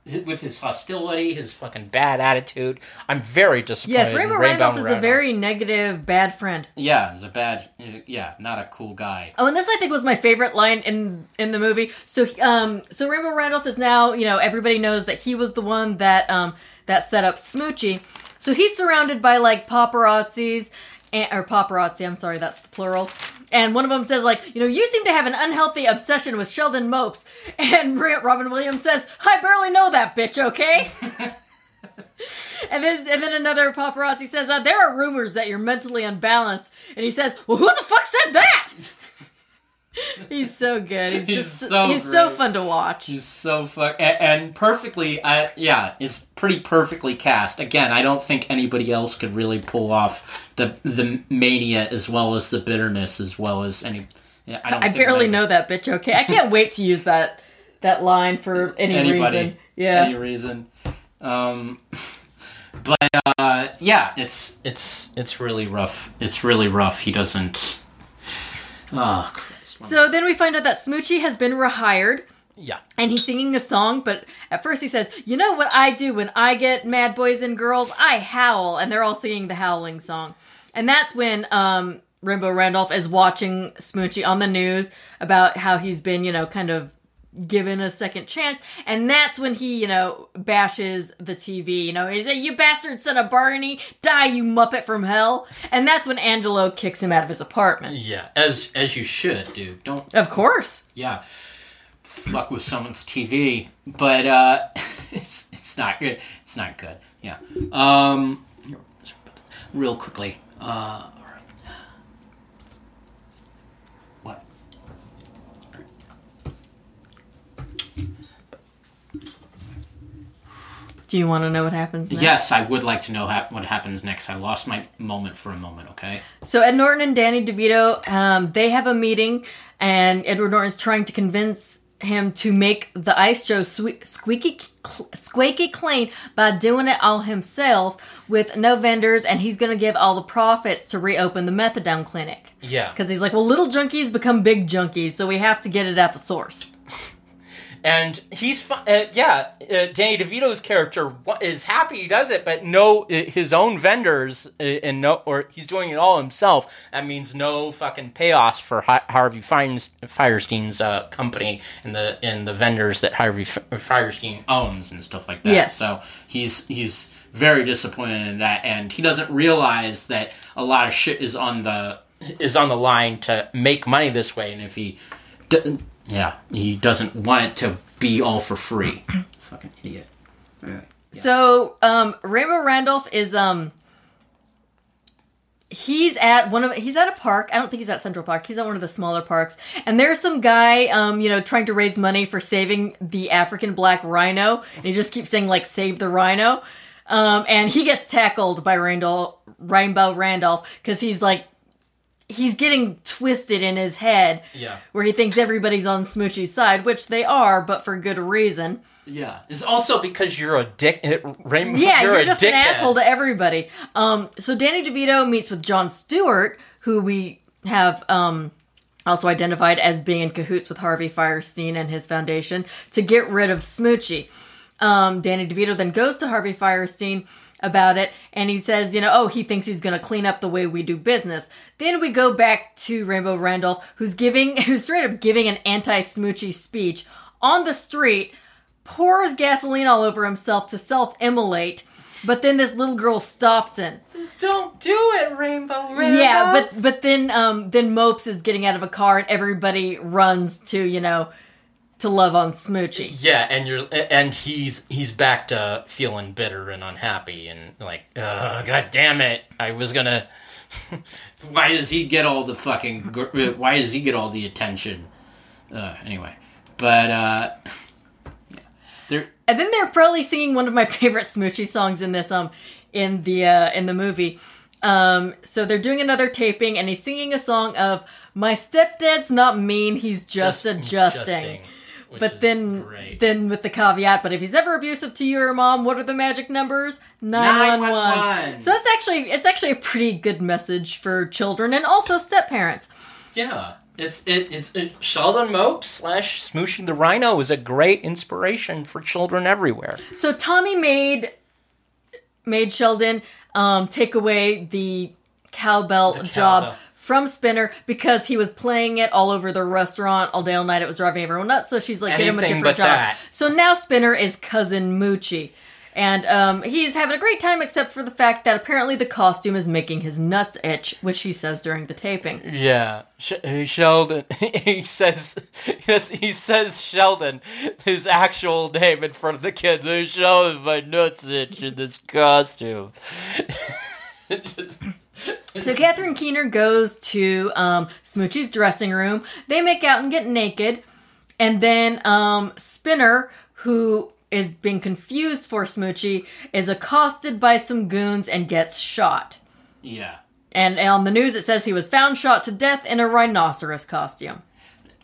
with his hostility, his fucking bad attitude. I'm very disappointed. yes, in Rainbow Rainbow Randolph is a very negative, bad friend. yeah, he's a bad yeah, not a cool guy. Oh, and this I think was my favorite line in in the movie. So, um, so Rainbow Randolph is now, you know, everybody knows that he was the one that um that set up Smoochy. So he's surrounded by like paparazzis and, or paparazzi. I'm sorry, that's the plural. And one of them says like, you know, you seem to have an unhealthy obsession with Sheldon Mopes. And Robin Williams says, I barely know that bitch, okay? And then, and then another paparazzi says, uh, "There are rumors that you're mentally unbalanced." And he says, "Well, who the fuck said that?" he's so good. He's, He's just so he's so fun to watch. He's so fuck and, and perfectly. Uh, yeah, it's pretty perfectly cast. Again, I don't think anybody else could really pull off the the mania as well as the bitterness as well as any. Yeah, I, don't I barely know that bitch. Okay, I can't wait to use that that line for any anybody. reason. Yeah. any reason. Um, but uh, yeah, it's it's it's really rough. It's really rough. He doesn't. Oh. So then we find out that Smoochy has been rehired. yeah. and he's singing a song, but at first he says, You know what I do when I get mad boys and girls? I howl. And they're all singing the howling song. And that's when um, Rainbow Randolph is watching Smoochy on the news about how he's been, you know, kind of given a second chance. And that's when he, you know, bashes the TV. You know, he's a You bastard son of Barney, die, you muppet from hell. And that's when Angelo kicks him out of his apartment. Yeah, as as you should, dude. Don't Of course. yeah, fuck with someone's TV, but uh, it's it's not good. It's not good. Yeah. Um, real quickly. Uh, all right. What? Do you want to know what happens next? Yes, I would like to know hap- what happens next. I lost my moment for a moment. Okay. So Ed Norton and Danny DeVito, um, they have a meeting, and Edward Norton's trying to convince him to make the ice Joe swe- squeaky cl- squeaky clean by doing it all himself with no vendors, and he's going to give all the profits to reopen the methadone clinic. Yeah. Because he's like, well, little junkies become big junkies, so we have to get it at the source. And he's fu- uh, yeah uh, danny devito's character is happy he does it but no uh, his own vendors uh, and no or he's doing it all himself that means no fucking payoffs for Har- harvey fierstein's uh, company and the and the vendors that harvey fierstein owns and stuff like that Yes. so he's he's very disappointed in that and he doesn't realize that a lot of shit is on the is on the line to make money this way and if he d- yeah, he doesn't want it to be all for free. Fucking idiot. So, um, Rainbow Randolph is, um, he's at one of, he's at a park. I don't think he's at Central Park. He's at one of the smaller parks. And there's some guy, um, you know, trying to raise money for saving the African black rhino. And he just keeps saying, like, save the rhino. Um, and he gets tackled by Randall, Rainbow Randolph because he's like, he's getting twisted in his head. Yeah. Where he thinks everybody's on Smoochy's side, which they are, but for good reason. Yeah, it's also because you're a dick. Rainbow. Yeah, you're, you're, just dickhead. an asshole to everybody. Um, so Danny DeVito meets with Jon Stewart, who we have um, also identified as being in cahoots with Harvey Fierstein and his foundation to get rid of Smoochy. Um, Danny DeVito then goes to Harvey Fierstein about it and he says, you know, oh, he thinks he's going to clean up the way we do business. Then we go back to Rainbow Randolph, who's giving, who's straight up giving an anti-Smoochy speech on the street, pours gasoline all over himself to self-immolate. But then this little girl stops him. Don't do it, Rainbow. Rainbow. Yeah, but but then um then Mopes is getting out of a car and everybody runs to you know to love on Smoochy. yeah, and you're and he's he's back to feeling bitter and unhappy and like, uh, god damn it, I was gonna why does he get all the fucking? uh, Why does he get all the attention? Uh, anyway, but uh, there. And then they're probably singing one of my favorite Smoochy songs in this um in the uh, in the movie. Um, so they're doing another taping, and he's singing a song of "My stepdad's not mean, he's just, adjusting." Which But then, great. then with the caveat, but if he's ever abusive to you or mom, what are the magic numbers? Nine one one. 911. So it's actually it's actually a pretty good message for children and also step parents. Yeah, it's it, it's it, Sheldon Mopes slash Smoochy the Rhino is a great inspiration for children everywhere. So Tommy made made Sheldon um, take away the cowbell The job cowbell. From Spinner because he was playing it all over the restaurant all day all night. It was driving everyone nuts. So she's like, get him a different job. that. So now Spinner is cousin Moochy. And um, he's having a great time, except for the fact that apparently the costume is making his nuts itch, which he says during the taping. Yeah, Sh- Sheldon. he says yes. He says Sheldon, his actual name in front of the kids. Sheldon, my nuts itch in this costume. Just- So Catherine Keener goes to um, Smoochy's dressing room. They make out and get naked, and then um, Spinner, who is being confused for Smoochy, is accosted by some goons and gets shot. yeah, And on the news, it says he was found shot to death in a rhinoceros costume.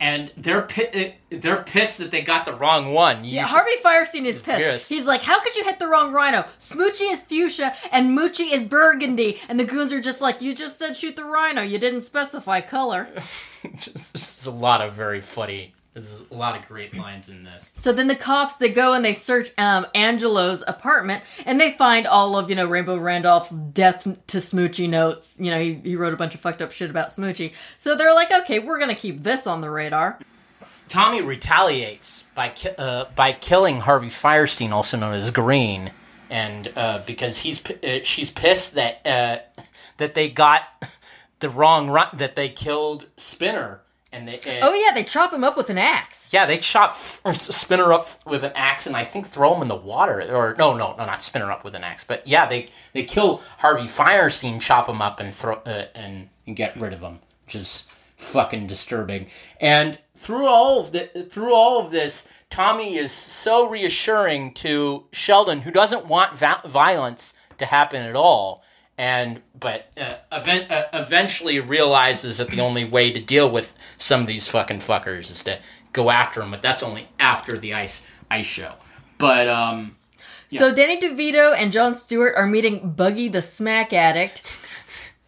And they're pi- they're pissed that they got the wrong one. You Yeah, should- Harvey Fierstein is pissed. Yes. He's like, "How could you hit the wrong rhino? Smoochy is fuchsia and Moochy is burgundy." And the goons are just like, "You just said shoot the rhino. You didn't specify color." just, just a lot of very funny. There's a lot of great lines in this. So then the cops they go and they search um, Angelo's apartment and they find all of you know Rainbow Randolph's death to Smoochy notes. You know he, he wrote a bunch of fucked up shit about Smoochy. So they're like, okay, we're gonna keep this on the radar. Tommy retaliates by ki- uh, by killing Harvey Fierstein, also known as Green, and uh, because he's pi- uh, she's pissed that uh, that they got the wrong ri- that they killed Spinner, and they uh, Oh yeah, they chop him up with an axe. yeah they chop Spinner up with an axe and I think throw him in the water or no no no not Spinner up with an axe, but yeah they they kill Harvey Fierstein, chop him up and throw uh, and, and get rid of him, which is fucking disturbing. And through all of the through all of this, Tommy is so reassuring to Sheldon, who doesn't want va- violence to happen at all. And but uh, event, uh, eventually realizes that the only way to deal with some of these fucking fuckers is to go after them. But that's only after the ice ice show. But um, So Danny DeVito and Jon Stewart are meeting Buggy the smack addict,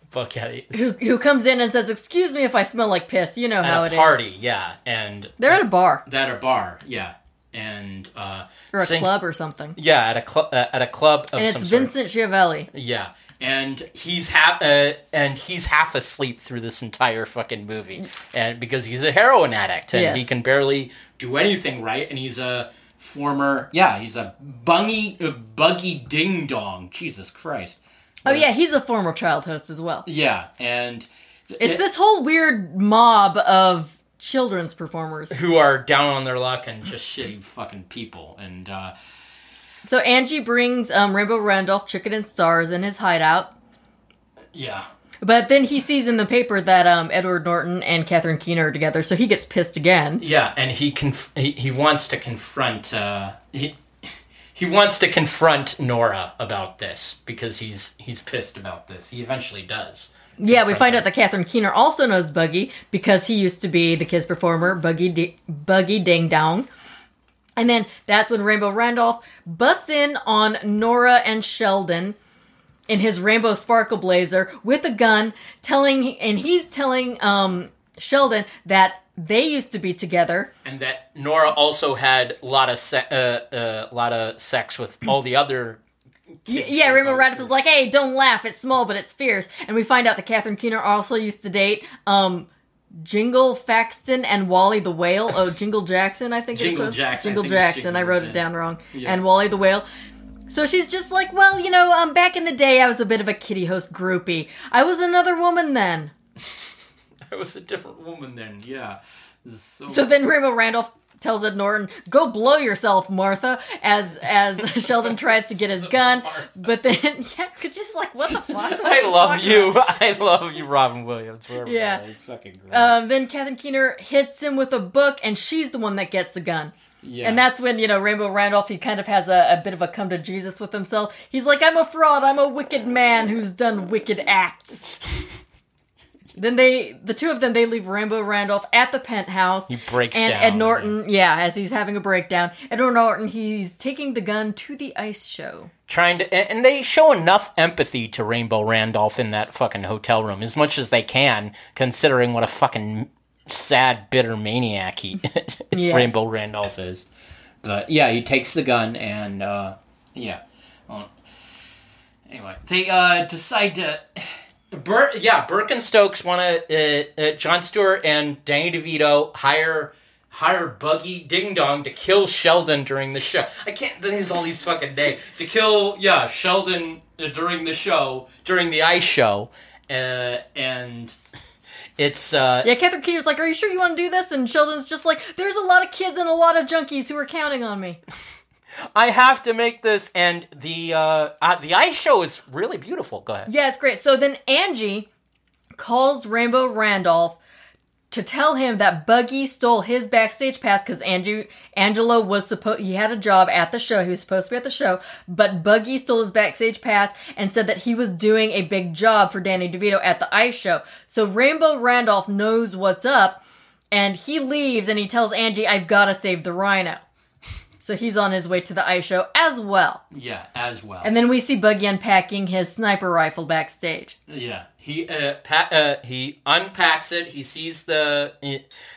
fuck yeah, who, who comes in and says, "Excuse me if I smell like piss." You know how it is. at it a is. party, yeah, and They're at a bar at a bar, yeah, and uh, or a sing- club or something, Yeah, at a club, uh, at a club of and it's some sort. Vincent Schiavelli. Yeah, and he's half uh, and he's half asleep through this entire fucking movie, and because he's a heroin addict and Yes. he can barely do anything right, and he's a former yeah he's a bungy uh, buggy ding dong. Jesus Christ. Oh yeah, he's a former child host as well. Yeah, and It's this whole weird mob of children's performers. who are down on their luck and just shitty fucking people, and uh, So Angie brings um, Rainbow Randolph chicken and stars in his hideout. yeah. But then he sees in the paper that um, Edward Norton and Catherine Keener are together, so he gets pissed again. Yeah, and he conf- he, he wants to confront uh, he he wants to confront Nora about this because he's he's pissed about this. He eventually does. Yeah, we find her. out that Catherine Keener also knows Buggy because he used to be the kids performer Buggy D- Buggy Ding Dong. And then that's when Rainbow Randolph busts in on Nora and Sheldon in his rainbow sparkle blazer with a gun, telling and he's telling um, Sheldon that they used to be together. and that Nora also had a lot of se- uh, uh, lot of sex with all the other. kids Yeah, Rainbow Randolph is like, "Hey, don't laugh. It's small, but it's fierce." And we find out that Catherine Keener also used to date um, Jingle Faxton and Wally the Whale. Oh, Jingle Jackson, I think it Jingle was. Jackson, I Jingle it's Jackson. I Jingle wrote it down wrong. Yeah. And Wally the Whale. So she's just like, well, you know, um, back in the day, I was a bit of a kitty host groupie. I was another woman then. I was a different woman then. Yeah. So, So then Rainbow Randolph tells Ed Norton, "Go blow yourself, Martha." As as Sheldon tries to get his gun, but then yeah, could just like what the fuck? I love you. I love you, Robin Williams. Yeah. It's fucking great. Um, then Catherine Keener hits him with a book, and she's the one that gets the gun. yeah. And that's when, you know, Rainbow Randolph, he kind of has a, a bit of a come to Jesus with himself. He's like, I'm a fraud. I'm a wicked man who's done wicked acts. Then they, the two of them, they leave Rainbow Randolph at the penthouse. He breaks and down. Ed Norton, yeah, as he's having a breakdown. Ed Norton, he's taking the gun to the ice show. trying to and and they show enough empathy to Rainbow Randolph in that fucking hotel room as much as they can considering what a fucking sad bitter maniac he Yes. Rainbow Randolph is but yeah he takes the gun and uh yeah well, anyway they uh decide to Bur- yeah Burke and Stokes want to uh, uh, Jon Stewart and Danny DeVito hire hire Buggy Ding Dong to kill Sheldon during the show. I can't. There's all these fucking names to kill. Yeah, Sheldon uh, during the show, during the ice show, uh, and it's uh, Yeah, Catherine Keener's like, Are you sure you want to do this? And Sheldon's just like, There's a lot of kids and a lot of junkies who are counting on me. I have to make this. And the uh, uh, the ice show is really beautiful. Go ahead. Yeah, it's great. So then Angie calls Rainbow Randolph to tell him that Buggy stole his backstage pass because Angie Angelo was supposed he had a job at the show. He was supposed to be at the show, but Buggy stole his backstage pass and said that he was doing a big job for Danny DeVito at the ice show. So Rainbow Randolph knows what's up and he leaves and he tells Angie, I've gotta save the rhino. So he's on his way to the ice show as well. Yeah, as well. And then we see Buggy unpacking his sniper rifle backstage. Yeah, he uh, pa- uh, he unpacks it. He sees the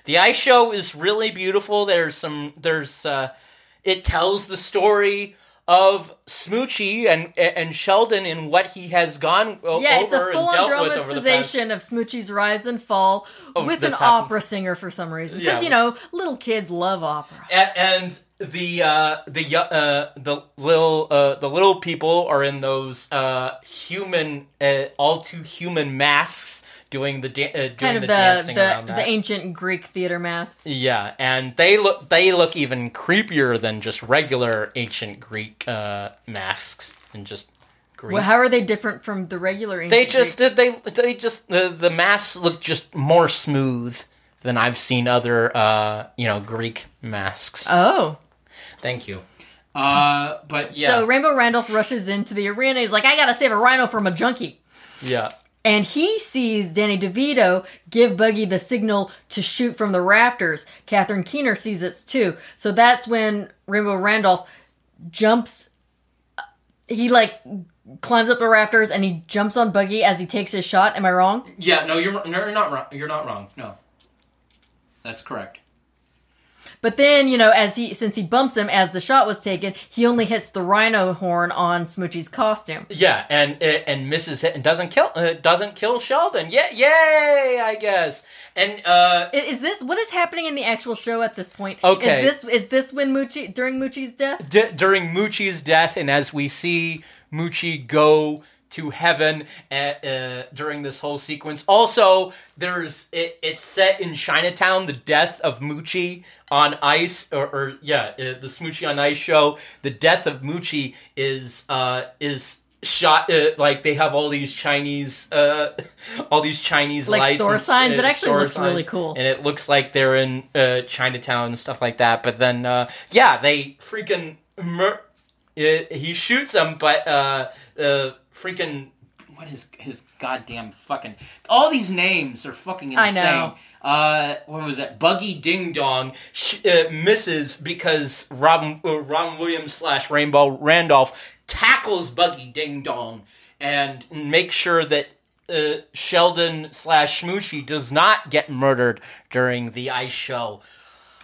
the ice show is really beautiful. There's some there's uh, it tells the story of Smoochy and and Sheldon and what he has gone o- Yeah, it's over a full and on dealt with over the past. dramatization of Smoochy's rise and fall with an happened. opera singer for some reason. Because, Yeah. you know, little kids love opera. A- and the uh, the uh, the little uh, the little people are in those uh, human uh, all too human masks doing the da- uh, doing Kind of the, the dancing the, that. ancient Greek theater masks. Yeah, and they look they look even creepier than just regular ancient Greek uh, masks and just Greece. Well, how are they different from the regular ancient they just Greek? they they just the the masks look just more smooth than I've seen other uh you know Greek masks. Oh. Thank you. Uh, but yeah, So Rainbow Randolph rushes into the arena. He's like, I gotta save a rhino from a junkie. yeah, And he sees Danny DeVito give Buggy the signal to shoot from the rafters. Catherine Keener sees it too. So that's when Rainbow Randolph jumps. He like climbs up the rafters and he jumps on Buggy as he takes his shot. Am I wrong? yeah. No, you're no, you're not wrong. You're not wrong. No, that's correct. But then, you know, as he since he bumps him as the shot was taken, he only hits the rhino horn on Smoochy's costume. Yeah, and and misses it and doesn't kill uh, doesn't kill Sheldon. Yeah, yay! I guess. And uh, Is this what is happening in the actual show at this point? Okay. Is this is this when Moochy during Moochy's death? d- during Moochy's death, and as we see Moochy go to heaven at, uh, during this whole sequence. Also, there's it, it's set in Chinatown. The death of Moochy on ice, or, or yeah, uh, the Smoochy on Ice show. The death of Moochy is uh, is shot uh, like they have all these Chinese uh, all these Chinese Like lights store and, signs? It uh, actually looks really cool. and it looks like they're in uh, Chinatown and stuff like that. But then, uh, yeah, they freaking mur- uh, he shoots him, but uh, uh, freaking what is his goddamn fucking all these names are fucking insane. I know. Uh, what was that? Buggy Ding Dong sh- uh, misses because Robin uh, Robin Williams slash Rainbow Randolph tackles Buggy Ding Dong and makes sure that uh, Sheldon slash Smoochy does not get murdered during the ice show.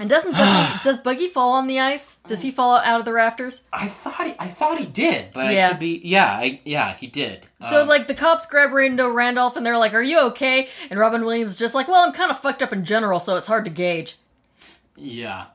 And doesn't Buggy does Buggy fall on the ice? Does he fall out of the rafters? I thought he, I thought he did, but Yeah. I could be yeah, I, yeah, he did. So Um, like the cops grab Rainbow Randolph and they're like, "Are you okay?" And Robin Williams is just like, "Well, I'm kind of fucked up in general, so it's hard to gauge." yeah,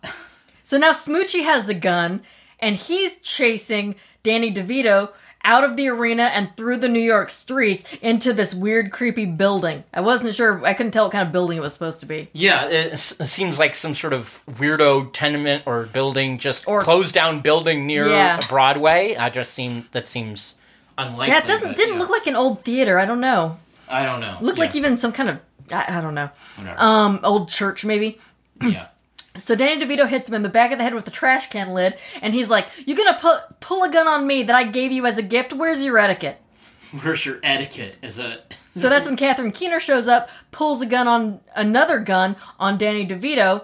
So now Smoochy has the gun and he's chasing Danny DeVito out of the arena and through the New York streets into this weird, creepy building. I wasn't sure, I couldn't tell what kind of building it was supposed to be. Yeah, it, s- seems like some sort of weirdo tenement or building, just Or- closed down building near Yeah. Broadway. I just seem that seems unlikely. Yeah, it doesn't but, didn't yeah. look like an old theater. I don't know. I don't know. Looked like even some kind of I, I don't know. Um, old church maybe. yeah. So Danny DeVito hits him in the back of the head with a trash can lid, and he's like, "You're gonna pu- pull a gun on me that I gave you as a gift? Where's your etiquette?" Where's your etiquette? Is a So that's when Catherine Keener shows up, pulls a gun on another gun on Danny DeVito.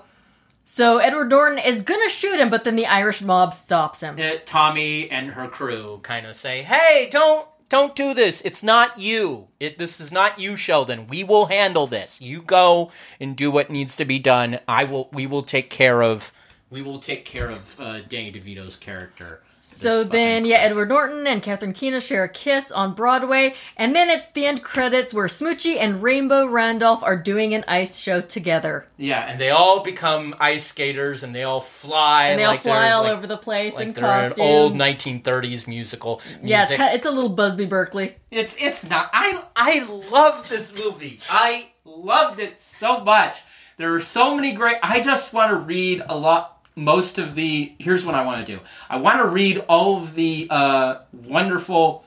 So Edward Norton is gonna shoot him, but then the Irish mob stops him. uh, Tommy and her crew kind of say, "Hey, don't don't do this. It's not you. It this is not you, Sheldon. We will handle this. You go and do what needs to be done. I will. We will take care of. We will take care of uh, Danny DeVito's character." So then, yeah. Edward Norton and Catherine Keener share a kiss on Broadway, and then it's the end credits where Smoochy and Rainbow Randolph are doing an ice show together, yeah, and they all become ice skaters, and they all fly, and they all like fly all like, over the place like in they're an costumes. old 1930s musical. yeah, it's, music. kind it's a little Busby Berkeley. It's it's not. I I love this movie. I loved it so much. There are so many great. I just want to read a lot. Most of the. Here's what I want to do. I want to read all of the uh, wonderful.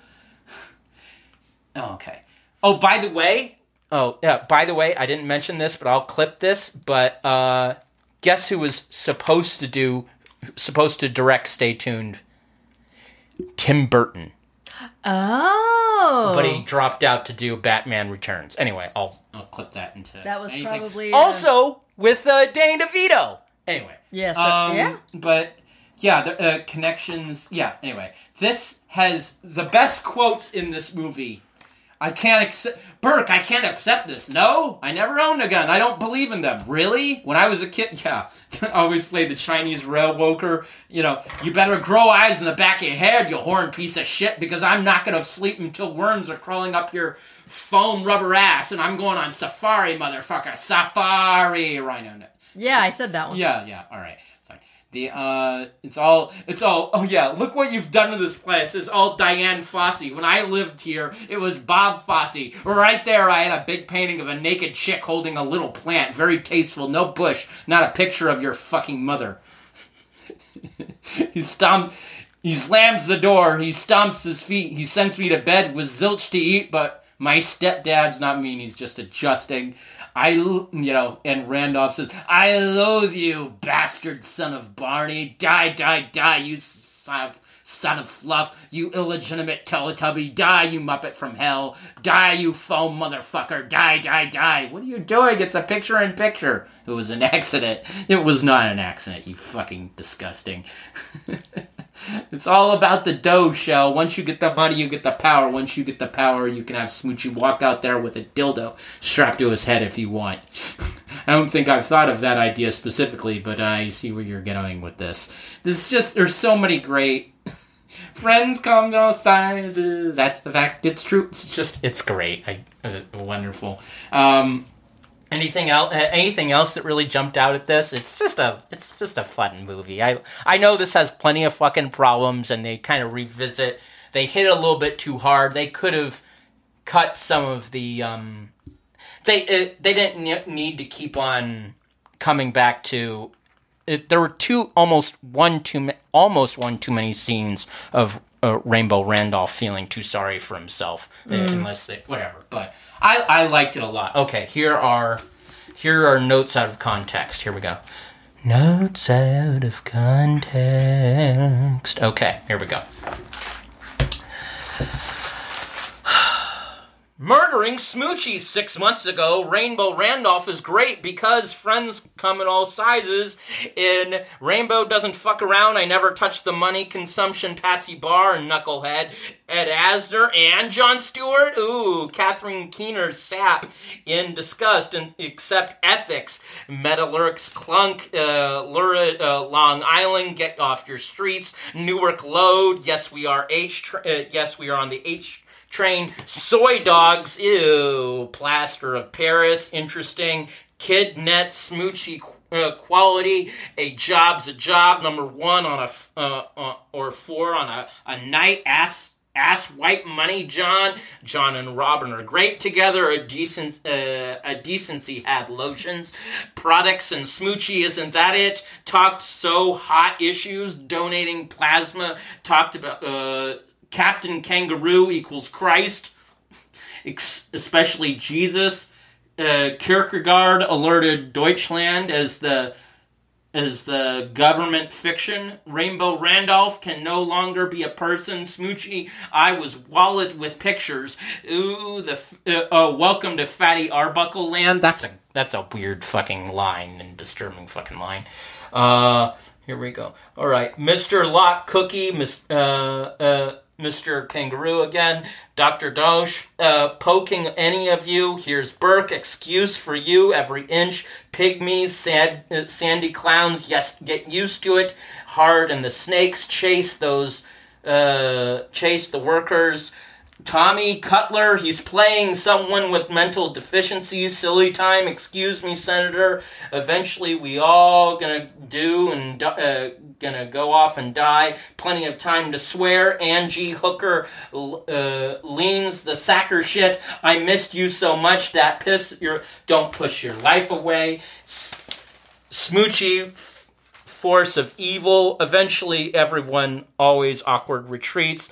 Oh, okay. Oh, by the way. Oh yeah. By the way, I didn't mention this, but I'll clip this. But uh, guess who was supposed to do, supposed to direct? Stay tuned. Tim Burton Oh, but he dropped out to do Batman Returns. Anyway, I'll I'll clip that into That was anything. probably, uh, also with uh, Danny DeVito. Anyway, yes, that, um, yeah. but yeah, the uh, connections. Yeah. Anyway, this has the best quotes in this movie. I can't accept Burke. I can't accept this. No, I never owned a gun. I don't believe in them. Really? When I was a kid, yeah, I always played the Chinese railwoker. You know, you better grow eyes in the back of your head, you horn piece of shit, because I'm not gonna sleep until worms are crawling up your foam rubber ass, and I'm going on safari, motherfucker. Safari, Rhino. Yeah, I said that one. Yeah, yeah. All right. Fine. The uh, it's all, it's all. Oh yeah, look what you've done to this place. It's all Dian Fossey. When I lived here, it was Bob Fosse. Right there, I had a big painting of a naked chick holding a little plant, very tasteful. No bush, not a picture of your fucking mother. he stomp. He slams the door. He stomps his feet. He sends me to bed with zilch to eat, but my stepdad's not mean. He's just adjusting. I, you know, and Randolph says, I loathe you, bastard son of Barney. Die, die, die, you son of, son of fluff. You illegitimate Teletubby. Die, you Muppet from hell. Die, you foam motherfucker. Die, die, die. What are you doing? It's a picture in picture. It was an accident. It was not an accident, you fucking disgusting. It's all about the dough, Shell. Once you get the money, you get the power. Once you get the power, you can have Smoochy walk out there with a dildo strapped to his head if you want. I don't think I've thought of that idea specifically, but I see where you're going with this. This is just, there's so many great. Friends come in all sizes. That's the fact. It's true. It's just, it's great. I, uh, wonderful. Um, Anything else? Uh, anything else that really jumped out at this? It's just a, it's just a fun movie. I, I know this has plenty of fucking problems, and they kind of revisit. They hit a little bit too hard. They could have cut some of the. Um, they uh, they didn't ne- need to keep on coming back to. It, there were two, almost one too, almost one too many scenes of uh, Rainbow Randolph feeling too sorry for himself, uh, unless they whatever. But I I liked it a lot. Okay, here are here are notes out of context. Here we go. Notes out of context. Okay, here we go. Murdering Smoochy six months ago, Rainbow Randolph is great because friends come in all sizes. In Rainbow doesn't fuck around, I never touch the money consumption Patsy Barr Knucklehead, Ed Asner and Jon Stewart. Ooh, Catherine Keener's sap in disgust and accept ethics. Metalurgs clunk, uh, lurid, uh, Long Island, get off your streets. Newark load, yes we are H, uh, yes we are on the H train soy dogs ew plaster of paris interesting kid net smoochy uh, quality a job's a job number one on a, uh, uh, or four on a, a night ass ass white money, John. John and Robin are great together. A decent, uh, a decency had lotions, products, and Smoochy. Isn't that it? Talked so hot issues, donating plasma. Talked about uh, Captain Kangaroo equals Christ, especially Jesus. Uh, Kierkegaard alerted Deutschland as the as the government fiction. Rainbow Randolph can no longer be a person. Smoochy, I was wallet with pictures. Ooh, the uh, oh, welcome to Fatty Arbuckle Land. That's a that's a weird fucking line and disturbing fucking line. Uh, here we go. All right, Mr. Lock Cookie, Miss uh uh. Mr. Kangaroo again, Dr. Doge, uh, poking any of you. Here's Burke, excuse for you, every inch. Pygmies, sad, uh, sandy clowns, yes, get used to it. Hard and the snakes chase those, uh, chase the workers. Tommy Cutler, he's playing someone with mental deficiencies. Silly time, excuse me, Senator. Eventually, we all gonna do and uh, gonna go off and die. Plenty of time to swear. Angie Hooker uh, leans the sacker shit. I missed you so much. That piss your. Don't push your life away. S- Smoochy force of evil. Eventually, everyone always awkward retreats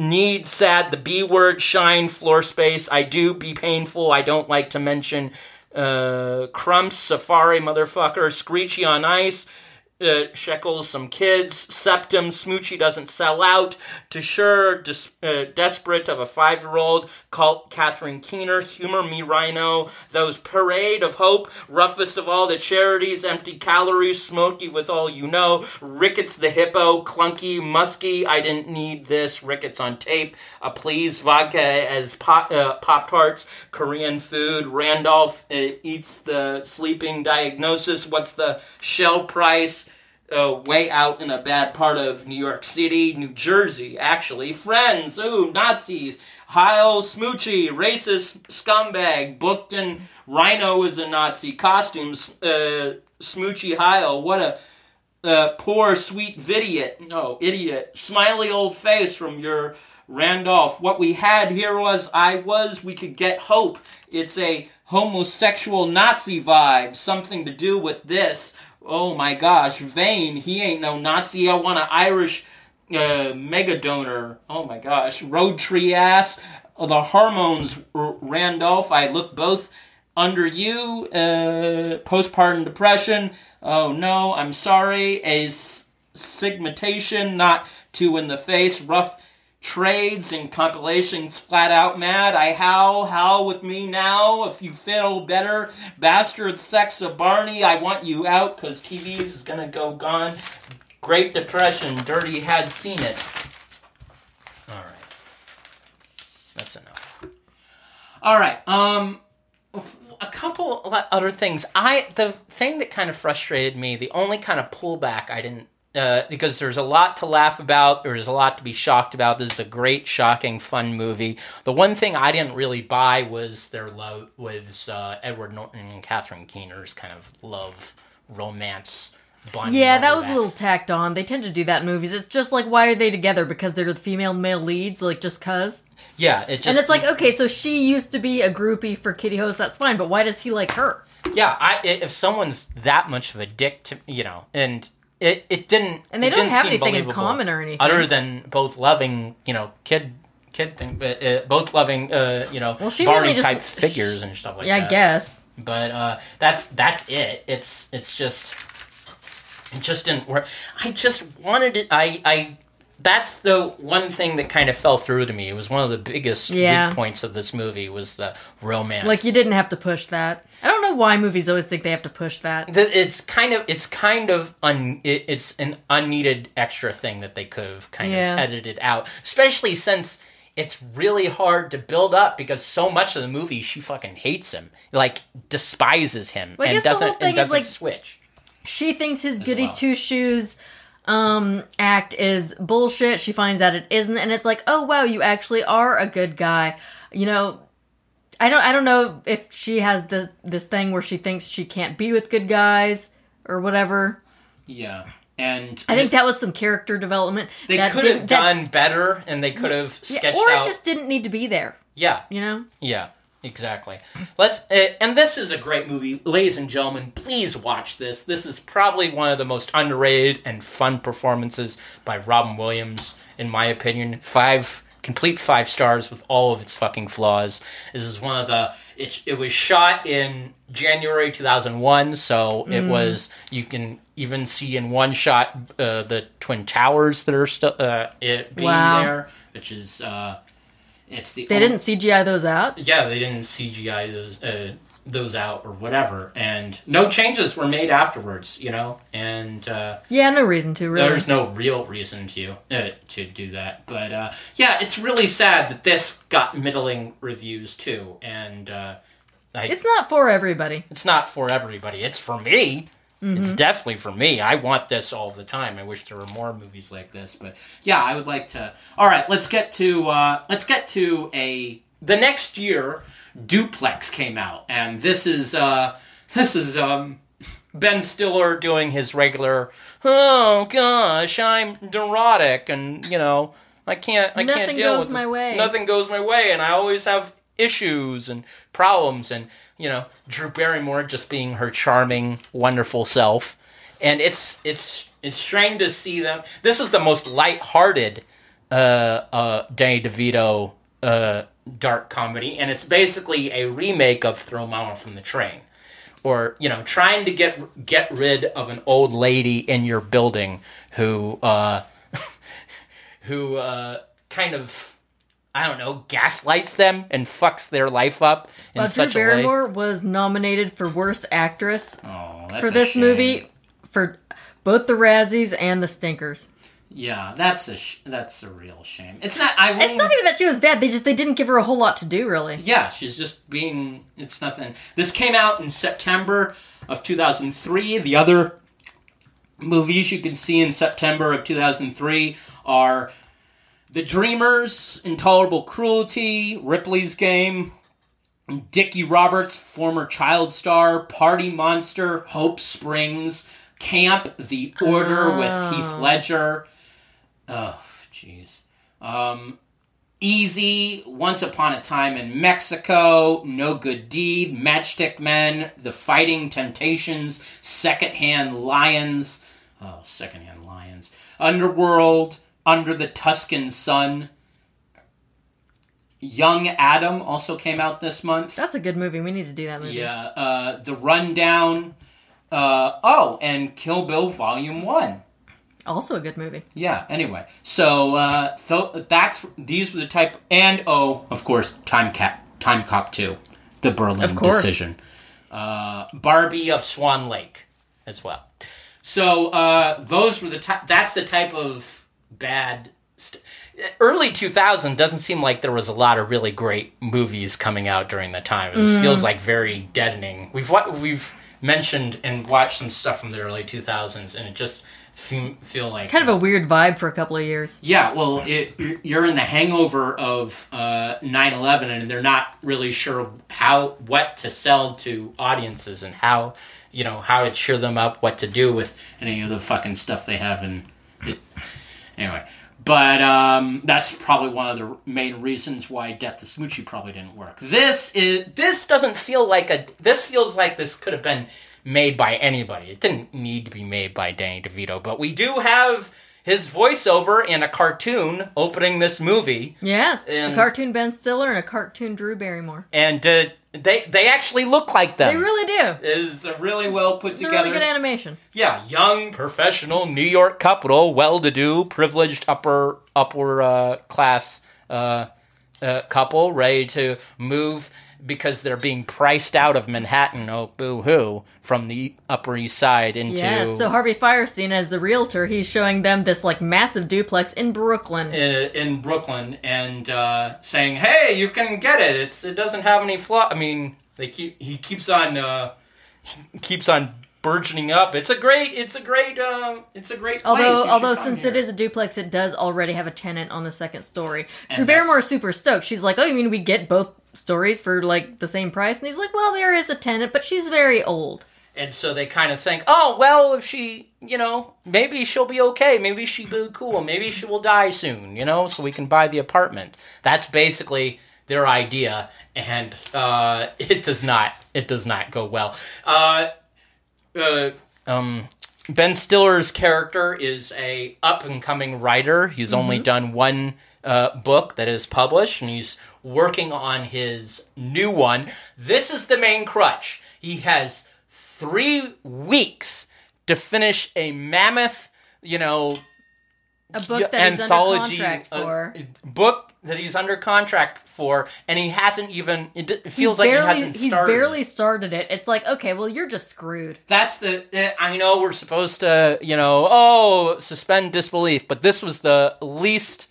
need sad the b word shine floor space. I do be painful. I don't like to mention uh crumps safari motherfucker screechy on ice uh, shekels some kids septum smoochy doesn't sell out. To sure des- uh, desperate of a five-year-old called catherine keener humor me rhino. Those parade of hope roughest of all the charities empty calories smoky with all you know. Rickets the hippo clunky musky. I didn't need this rickets on tape. Please vodka as pop, uh, tarts korean food. Randolph uh, eats the sleeping diagnosis. What's the shell price uh, way out in a bad part of New York City, New Jersey, actually. Friends, ooh, Nazis. Heil Smoochy, racist scumbag, booked in Rhino is a Nazi costumes. Uh, Smoochy Heil, what a uh, poor sweet idiot. No, idiot. Smiley old face from your Randolph. What we had here was I was, we could get hope. It's a homosexual Nazi vibe, something to do with this. Oh my gosh, Vane, he ain't no Nazi. I want an Irish uh, mega donor. Oh my gosh, road tree ass. The hormones, R- Randolph. I look both under you. Uh, postpartum depression. Oh no, I'm sorry. A s- stigmatization, not two in the face. Rough trades and compilations flat out mad. I howl, howl with me now if you feel better. Bastard sex of Barney, I want you out because TV's is gonna go gone. Great Depression, Dirty had seen it. Alright. That's enough. Alright, um a couple other things. I the thing that kind of frustrated me, the only kind of pullback I didn't uh, because there's a lot to laugh about. There's a lot to be shocked about. This is a great, shocking, fun movie. The one thing I didn't really buy was their love with uh, Edward Norton and Catherine Keener's kind of love romance. Yeah, that was that. a little tacked on. They tend to do that in movies. It's just like, why are they together? Because they're the female male leads, like just cuz. Yeah, it just, and it's like, okay, so she used to be a groupie for Kitty Hose. That's fine, but why does he like her? Yeah, I if someone's that much of a dick to you know, and it it didn't and they don't have anything in common or anything other than both loving you know kid kid thing but uh, both loving uh you know well, she Barney really just, type figures and stuff like yeah, that. Yeah, I guess. But uh that's that's it. It's it's just it just didn't work. I just wanted it I I that's the one thing that kind of fell through to me. It was one of the biggest yeah. weak points of this movie was the romance. Like you didn't have to push that. I don't know why movies always think they have to push that. It's kind of it's kind of un, it's an unneeded extra thing that they could have kind yeah. of edited out, especially since it's really hard to build up because so much of the movie she fucking hates him, like despises him, well, and doesn't and doesn't like, switch. She thinks his goody well. two shoes um act is bullshit. She finds out it isn't and it's like, "Oh wow, you actually are a good guy." You know, I don't I don't know if she has this this thing where she thinks she can't be with good guys or whatever. Yeah. and I think that was some character development. they that could have didn't- that- done better, and they could have yeah, sketched or out. it just didn't need to be there. yeah, You know, Yeah, exactly. Let's uh, and this is a great movie, ladies and gentlemen. Please watch this. This is probably one of the most underrated and fun performances by Robin Williams, in my opinion. Five complete five stars with all of its fucking flaws. This is one of the. It it was shot in January two thousand one, so it was you can even see in one shot uh, the twin towers that are still uh, it being Wow. there, which is. Uh, it's the they only- didn't CGI those out. yeah, they didn't CGI those uh, those out or whatever, and no changes were made afterwards. You know, and uh, Yeah, no reason to really. there's no real reason to uh, to do that. But uh, yeah, it's really sad that this got middling reviews too, and uh, I, It's not for everybody. it's not for everybody. It's for me. It's definitely for me. I want this all the time. I wish there were more movies like this, but yeah, I would like to. All right, let's get to uh, let's get to a. The next year, Duplex came out, and this is uh, this is um, Ben Stiller doing his regular. Oh gosh, I'm neurotic, and you know I can't. I can't Nothing deal goes with my it. way. Nothing goes my way, and I always have issues and problems, and you know Drew Barrymore just being her charming, wonderful self, and it's it's it's strange to see them. This is the most lighthearted uh, uh, Danny DeVito uh, dark comedy, and it's basically a remake of Throw Mama from the Train. Or you know trying to get get rid of an old lady in your building who uh who uh kind of I don't know gaslights them and fucks their life up in Drew such a way. Barrymore was nominated for Worst Actress Oh, that's for this shame. movie for both the Razzies and the Stinkers. Yeah, that's a sh- that's a real shame. It's not. I It's wouldn't. not even that she was bad. They just they didn't give her a whole lot to do, really. Yeah, she's just being. It's nothing. This came out in September of 2003. The other movies you can see in September of 2003 are The Dreamers, Intolerable Cruelty, Ripley's Game, Dickie Roberts, former child star, Party Monster, Hope Springs, Camp, The Order with Heath Ledger. Oh, jeez. Um, Easy, Once Upon a Time in Mexico, No Good Deed, Matchstick Men, The Fighting Temptations, Secondhand Lions, oh, Secondhand Lions, Underworld, Under the Tuscan Sun, Young Adam also came out this month. That's a good movie. We need to do that movie. Yeah, uh, The Rundown, uh, oh, and Kill Bill Volume 1. Also a good movie. Yeah. Anyway, so uh, th- that's these were the type, and oh, of course, Time Cap, Time Cop Two, the Berlin decision, uh, Barbie of Swan Lake, as well. So uh, those were the type. That's the type of bad. St- Early 2000 doesn't seem like there was a lot of really great movies coming out during the time. It Mm. feels like very deadening. We've we've mentioned and watched some stuff from the early 2000s, and it just feel, feel like Kind of a weird vibe for a couple of years. yeah, well, it, you're in the hangover of uh, 9/11, and they're not really sure how what to sell to audiences and how you know how to cheer them up, what to do with any of the fucking stuff they have. And it, anyway, but um, that's probably one of the main reasons why Death to Smoochy probably didn't work. This is this doesn't feel like a. This feels like this could have been made by anybody. It didn't need to be made by Danny DeVito, but we do have his voiceover in a cartoon opening this movie, Yes, And- a cartoon Ben Stiller and a cartoon Drew Barrymore. and uh, they they actually look like them. They really do. is a really well put It's a together. really good animation. Yeah, young, professional New York couple, well-to-do, privileged upper upper uh, class uh, uh, couple, ready to move because they're being priced out of Manhattan. Oh, boo-hoo! From the Upper East Side into Yes. So Harvey Fierstein, as the realtor, he's showing them this like massive duplex in Brooklyn. uh, in Brooklyn and uh, saying, "Hey, you can get it. It's it doesn't have any flaw." I mean, they keep he keeps on uh, he keeps on burgeoning up. It's a great. It's a great. Um, it's a great. Place. Although, You although since here. it is a duplex, it does already have a tenant on the second story. And Drew Barrymore is super stoked. She's like, "Oh, you mean we get both stories for like the same price?" And he's like, "Well, there is a tenant, but she's very old." and so they kind of think, oh well, if she, you know, maybe she'll be okay. Maybe she'll be cool. Maybe she will die soon. You know, so we can buy the apartment. That's basically their idea, and uh, it does not. It does not go well. Uh, uh, um, Ben Stiller's character is a up and coming writer. He's only done one uh, book that is published, and he's working on his new one. This is the main crutch. He has three weeks to finish a mammoth, you know, A book that he's under contract uh, for. book that he's under contract for, and he hasn't even. It, feels He's like he hasn't he's started. barely started it. It's like, okay, well, you're just screwed. That's the. eh, I know we're supposed to, you know, oh, suspend disbelief, but this was the least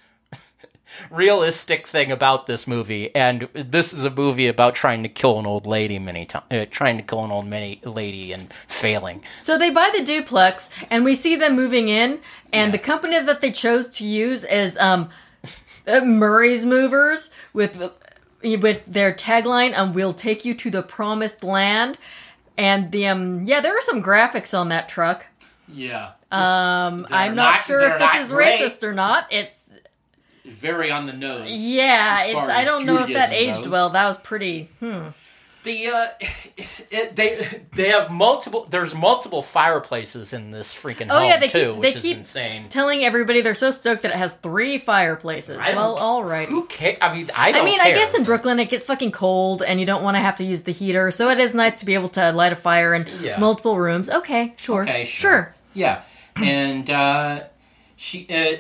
realistic thing about this movie, and this is a movie about trying to kill an old lady many times, uh, trying to kill an old many lady and failing. So they buy the duplex, and we see them moving in, and the company that they chose to use is um, uh, Murray's Movers with with their tagline, um, "We'll take you to the promised land." And the um, yeah, there are some graphics on that truck. Yeah, Um, They're I'm not, not- sure if this is great. racist or not. It's very on the nose. yeah, it's I don't know if that aged goes. well. That was pretty. Hmm. The uh, it, they they have multiple. There's multiple fireplaces in this freaking Oh, home yeah, they too, keep- which they is keep- insane. Telling everybody they're so stoked that it has three fireplaces. I Well, all right. Who cares? I mean, I I don't. mean, I guess in Brooklyn it gets fucking cold and you don't want to have to use the heater, so it is nice to be able to light a fire in Yeah. multiple rooms. Okay, sure. Okay, sure. Yeah, and uh, she, uh,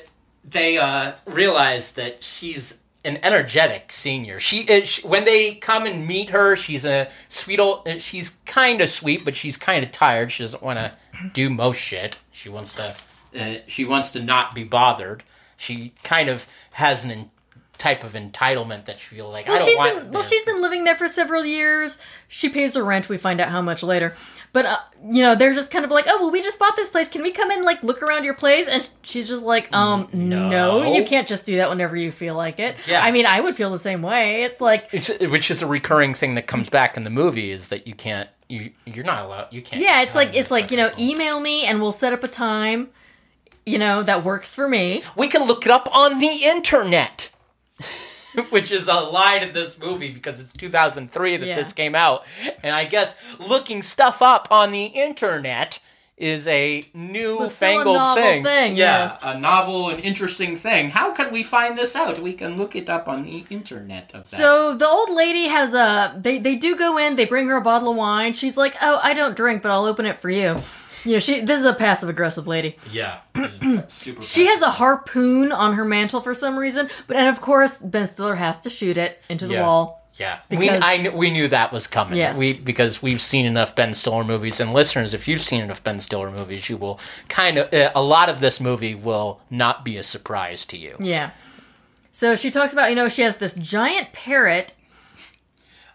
they uh, realize that she's an energetic senior. She, uh, she, when they come and meet her, she's a sweet old. Uh, she's kind of sweet, but she's kind of tired. She doesn't want to do most shit. She wants to. Uh, she wants to not be bothered. She kind of has an en- type of entitlement that she feels like I Well, don't she's want. been well, she's been living there for several years. She pays the rent. We find out how much later. But uh, you know, they're just kind of like, "Oh, well, we just bought this place. Can we come in like look around your place?" And she's just like, "Um, no, No. you can't just do that whenever you feel like it." Yeah. I mean, I would feel the same way. It's like, It's, which is a recurring thing that comes back in the movie is that you can't you you're not allowed you can't yeah, it's like it's like you know, fucking- email me and we'll set up a time. You know that works for me. we can look it up on the internet which is a line in this movie because it's 2003 that Yeah. this came out and i guess looking stuff up on the internet is a new Was still a fangled novel thing. thing, yeah, yes. a novel and interesting thing. How can we find this out? We can look it up on the internet of that. So the old lady has a. They they do go in. They bring her a bottle of wine. She's like, "Oh, I don't drink, but I'll open it for you." You know, she. This is a passive aggressive lady. yeah, super. She has a harpoon on her mantle for some reason, but and of course Ben Stiller has to shoot it into the Yeah. wall. Yeah, we Because- I kn- we knew that was coming. Yes. We because we've seen enough Ben Stiller movies, and listeners, if you've seen enough Ben Stiller movies, you will kind of uh, a lot of this movie will not be a surprise to you. Yeah. So she talks about you know she has this giant parrot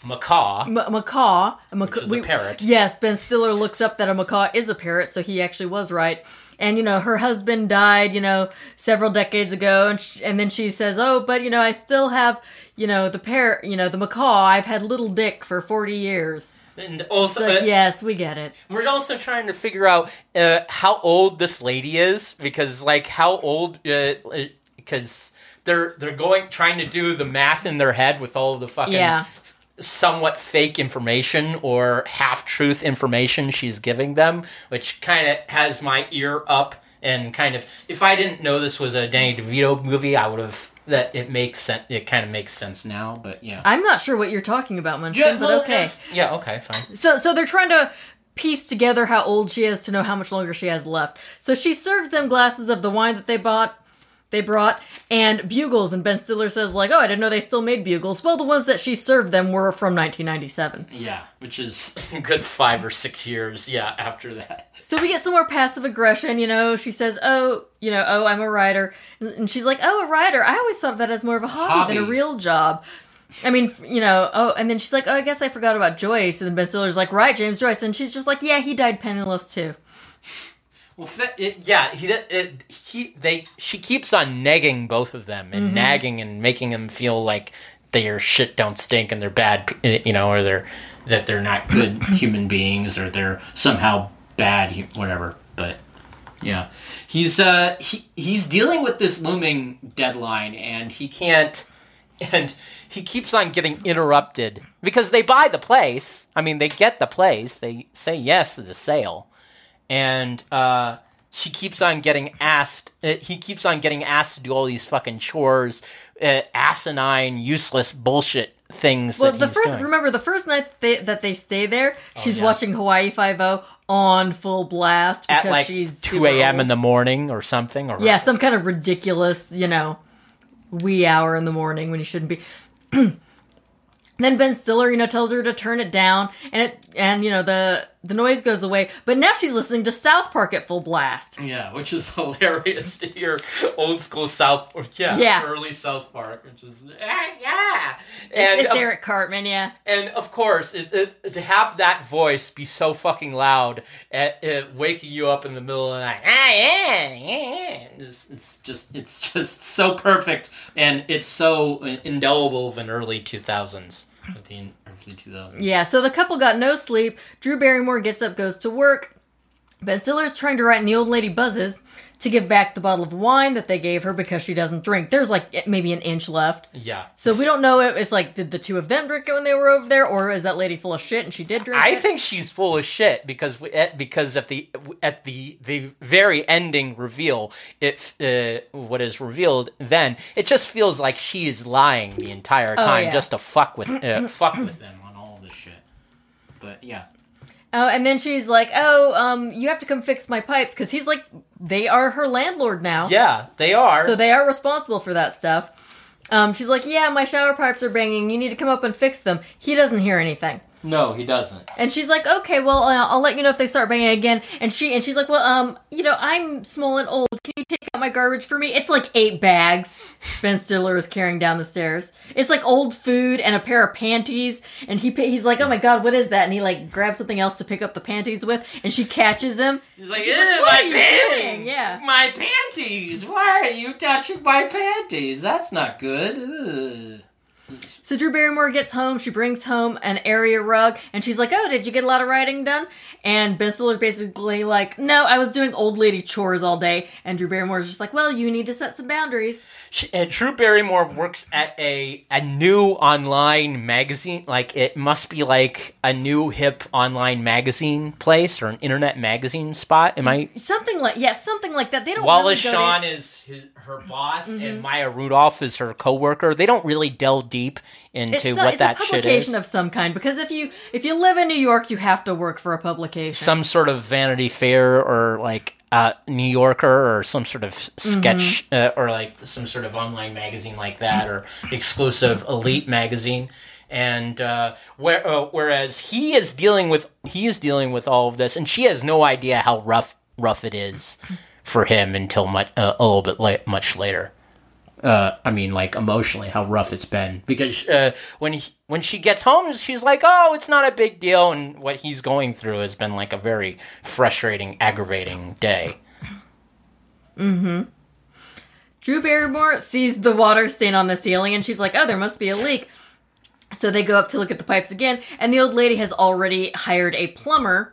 Macaw, M- macaw. A Which is a parrot. Yes, Ben Stiller looks up that a macaw is a parrot, so he actually was right. And you know, her husband died, you know, several decades ago, and sh- and then she says, "Oh, but you know, I still have, you know, the parrot, you know, the macaw. I've had little Dick for forty years." and also like, uh, yes, we get it. we're also trying to figure out uh, how old this lady is because like how old because they're they're going trying to do the math in their head with all of the fucking Yeah. Somewhat fake information or half truth information she's giving them, which kind of has my ear up and kind of if I didn't know this was a Danny DeVito movie, I would have that it makes sense. It kind of makes sense now, but yeah. I'm not sure what you're talking about, Munchkin, but well, okay. just- yeah, okay, fine. So so they're trying to piece together how old she is to know how much longer she has left. So she serves them glasses of the wine that they bought they brought and bugles and Ben Stiller says like, "Oh, I didn't know they still made bugles." Well, the ones that she served them were from 1997. Yeah, which is a good five or six years. Yeah, after that. So we get some more passive aggression, you know. She says, "Oh, you know, oh, I'm a writer." And she's like, "Oh, a writer. I always thought of that as more of a hobby, than a real job." I mean, you know, oh, and then she's like, "Oh, I guess I forgot about Joyce." And then Ben Stiller's like, "Right, James Joyce." And she's just like, "Yeah, he died penniless too." Well, it, yeah, he it, he they she keeps on negging both of them and nagging and making them feel like their shit don't stink and they're bad, you know, or they're that they're not good human beings or they're somehow bad, whatever. But yeah, he's uh he he's dealing with this looming deadline, and he can't, and he keeps on getting interrupted because they buy the place. I mean, they get the place. They say yes to the sale, and uh, she keeps on getting asked. Uh, he keeps on getting asked to do all these fucking chores, uh, asinine, useless bullshit things. Well, the first doing. remember the first night they, that they stay there, she's yeah. watching Hawaii Five O on full blast because at like she's two a.m. in the morning or something. Or yeah, some kind of ridiculous, you know, wee hour in the morning when you shouldn't be. then Ben Stiller, you know, tells her to turn it down, and it and you know the the noise goes away. But now she's listening to South Park at full blast. Yeah, which is hilarious to hear old school South, Park. yeah, Yeah. early South Park, which is ah, yeah, It's, and it's of, Eric Cartman, yeah. and of course, it, it, to have that voice be so fucking loud, at, at waking you up in the middle of the night, ah, yeah, yeah, it's, it's just it's just so perfect, and it's so indelible of an early two thousands, two thousands. Yeah, so the couple got no sleep. Drew Barrymore gets up, goes to work. Ben Stiller's trying to write, and the old lady buzzes to give back the bottle of wine that they gave her because she doesn't drink. There's like maybe an inch left. Yeah, So we don't know if it's like, did the two of them drink it when they were over there, or is that lady full of shit and she did drink I it? think she's full of shit because we, at, because at the at the the very ending reveal, it uh, what is revealed then it just feels like she is lying the entire time Oh, yeah. just to fuck with uh, fuck with them on all this shit. But yeah, Oh, and then she's like, oh, um, you have to come fix my pipes because he's like, they are her landlord now. yeah, they are. So they are responsible for that stuff. Um, she's like, yeah, my shower pipes are banging. You need to come up and fix them. He doesn't hear anything. No, he doesn't. And she's like, okay, well, uh, I'll let you know if they start banging again. And she and she's like, well, um, you know, I'm small and old. Can you take out my garbage for me? It's like eight bags. Ben Stiller is carrying down the stairs. It's like old food and a pair of panties. And he he's like, oh my god, what is that? And he like grabs something else to pick up the panties with. And she catches him. He's like, She's like, "What my are you panties, doing?" Yeah. my panties. Why are you touching my panties? That's not good. Ugh. So Drew Barrymore gets home. She brings home an area rug, and she's like, "Oh, did you get a lot of writing done?" And Ben Stiller's basically like, "No, I was doing old lady chores all day." And Drew Barrymore's just like, "Well, you need to set some boundaries." She, uh, Drew Barrymore works at a a new online magazine. Like it must be like a new hip online magazine place or an internet magazine spot. Am I? Something like yeah, something like that. They don't. Wallace really Shawn there- is his, her boss, Mm-hmm. and Maya Rudolph is her coworker. They don't really delve deep into It's, what it's that a shit publication is. of some kind because if you if you live in New York, you have to work for a publication. some sort of Vanity Fair or like uh, New Yorker or some sort of sketch uh, or like some sort of online magazine like that or exclusive elite magazine. And uh, where, uh, whereas he is dealing with he is dealing with all of this, and she has no idea how rough rough it is for him until much uh, a little bit la- much later. Uh, I mean, like emotionally, how rough it's been because uh, when he, when she gets home, she's like, "Oh, it's not a big deal," and what he's going through has been like a very frustrating, aggravating day. Mm-hmm. Drew Barrymore sees the water stain on the ceiling and she's like, oh, there must be a leak. So they go up to look at the pipes again, and the old lady has already hired a plumber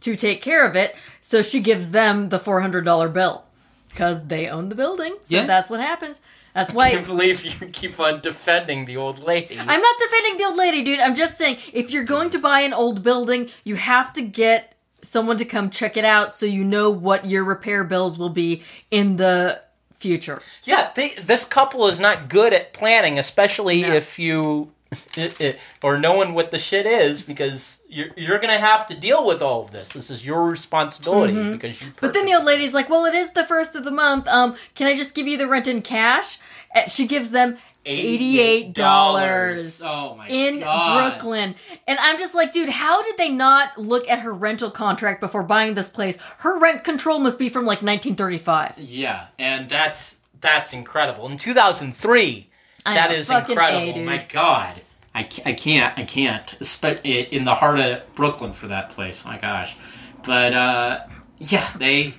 to take care of it. So she gives them the $400 bill because they own the building. So Yeah. that's what happens. That's why. I can't believe you keep on defending the old lady. I'm not defending the old lady, dude. I'm just saying if you're going to buy an old building, you have to get someone to come check it out so you know what your repair bills will be in the future. yeah, they, this couple is not good at planning, especially No. if you it, it, or knowing what the shit is, because you're you're gonna have to deal with all of this. This is your responsibility because you. Mm-hmm. But then the old lady's like, "Well, it is the first of the month. Um, can I just give you the rent in cash?" And she gives them eighty-eight dollars Oh my in god! Brooklyn, and I'm just like, dude, how did they not look at her rental contract before buying this place? Her rent control must be from like 1935. Yeah, and that's that's incredible. In 2003, I that know, is fucking A, incredible. My God, I, I can't I can't. In the heart of Brooklyn for that place. My gosh, but uh, yeah, they.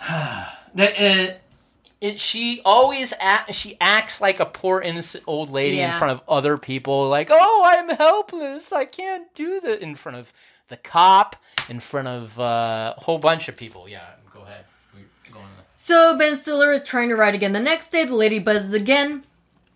they uh, it, she always act, she acts like a poor innocent old lady in front of other people like oh i'm helpless. I can't do that in front of the cop in front of uh, a whole bunch of people. Yeah go ahead We- go on. So Ben Stiller is trying to write again the next day. The lady buzzes again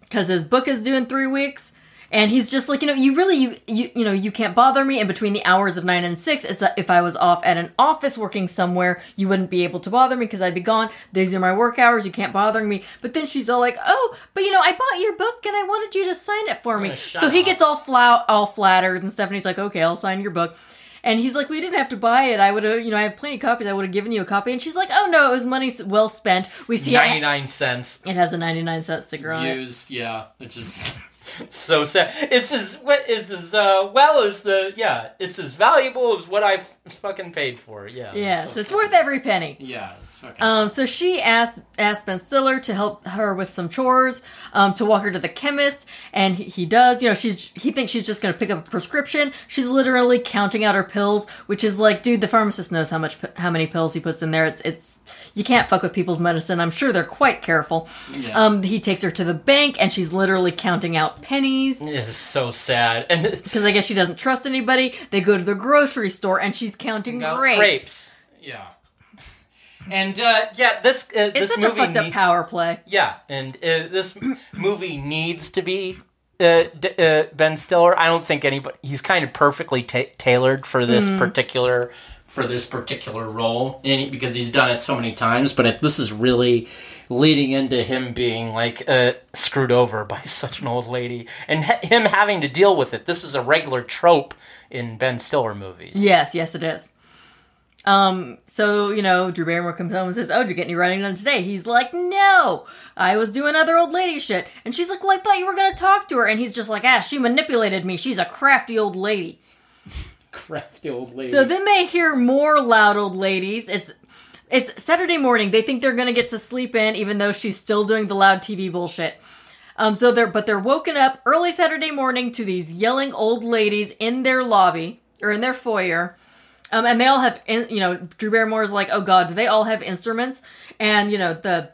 because his book is due in three weeks. And he's just like, you know, you really, you, you, you know, you can't bother me. And between the hours of nine and six, it's that if I was off at an office working somewhere, you wouldn't be able to bother me because I'd be gone. These are my work hours. You can't bother me. But then she's all like, oh, but you know, I bought your book and I wanted you to sign it for me. So he up. gets all flout, all flattered and stuff. And he's like, okay, I'll sign your book. And he's like, "We didn't have to buy it. I would have, you know, I have plenty of copies. I would have given you a copy." And she's like, "Oh no, it was money well spent." We see it, 99 cents it has a ninety-nine cent sticker on it. used yeah which is so sad it's as is as uh, well as the yeah it's as valuable as what i fucking paid for it yeah Yes, so it's worth every penny. yeah fucking Um, so she asked asked Ben Stiller to help her with some chores, um, to walk her to the chemist, and he, he does. You know, she's he thinks she's just gonna pick up a prescription. She's literally counting out her pills, which is like, dude, the pharmacist knows how much how many pills he puts in there. It's it's you can't fuck with people's medicine. I'm sure they're quite careful. Yeah. Um, he takes her to the bank, and she's literally counting out pennies. it's so sad and because I guess she doesn't trust anybody. They go to the grocery store and she's counting Got grapes. Yeah. And uh, yeah, this uh, It's this such a movie fucked up power play. Yeah, and uh, this movie needs to be uh, d- uh, Ben Stiller. I don't think anybody. He's kind of perfectly ta- tailored for this Mm-hmm. particular for this particular role, and because he's done it so many times. But it, this is really leading into him being like uh, screwed over by such an old lady, and ha- him having to deal with it. This is a regular trope in Ben Stiller movies. Yes, yes, it is. Um, so, you know, Drew Barrymore comes home and says, Oh, did you get any writing done today? He's like, No, I was doing other old lady shit. And she's like, Well, I thought you were gonna talk to her. And he's just like, Ah, she manipulated me. She's a crafty old lady. Crafty old lady. So then they hear more loud old ladies. It's it's Saturday morning. They think they're gonna get to sleep in, even though she's still doing the loud TV bullshit. Um, so they're but they're woken up early Saturday morning to these yelling old ladies in their lobby or in their foyer. Um, and they all have, in, you know, Drew Barrymore's like, oh god, do they all have instruments? And you know, the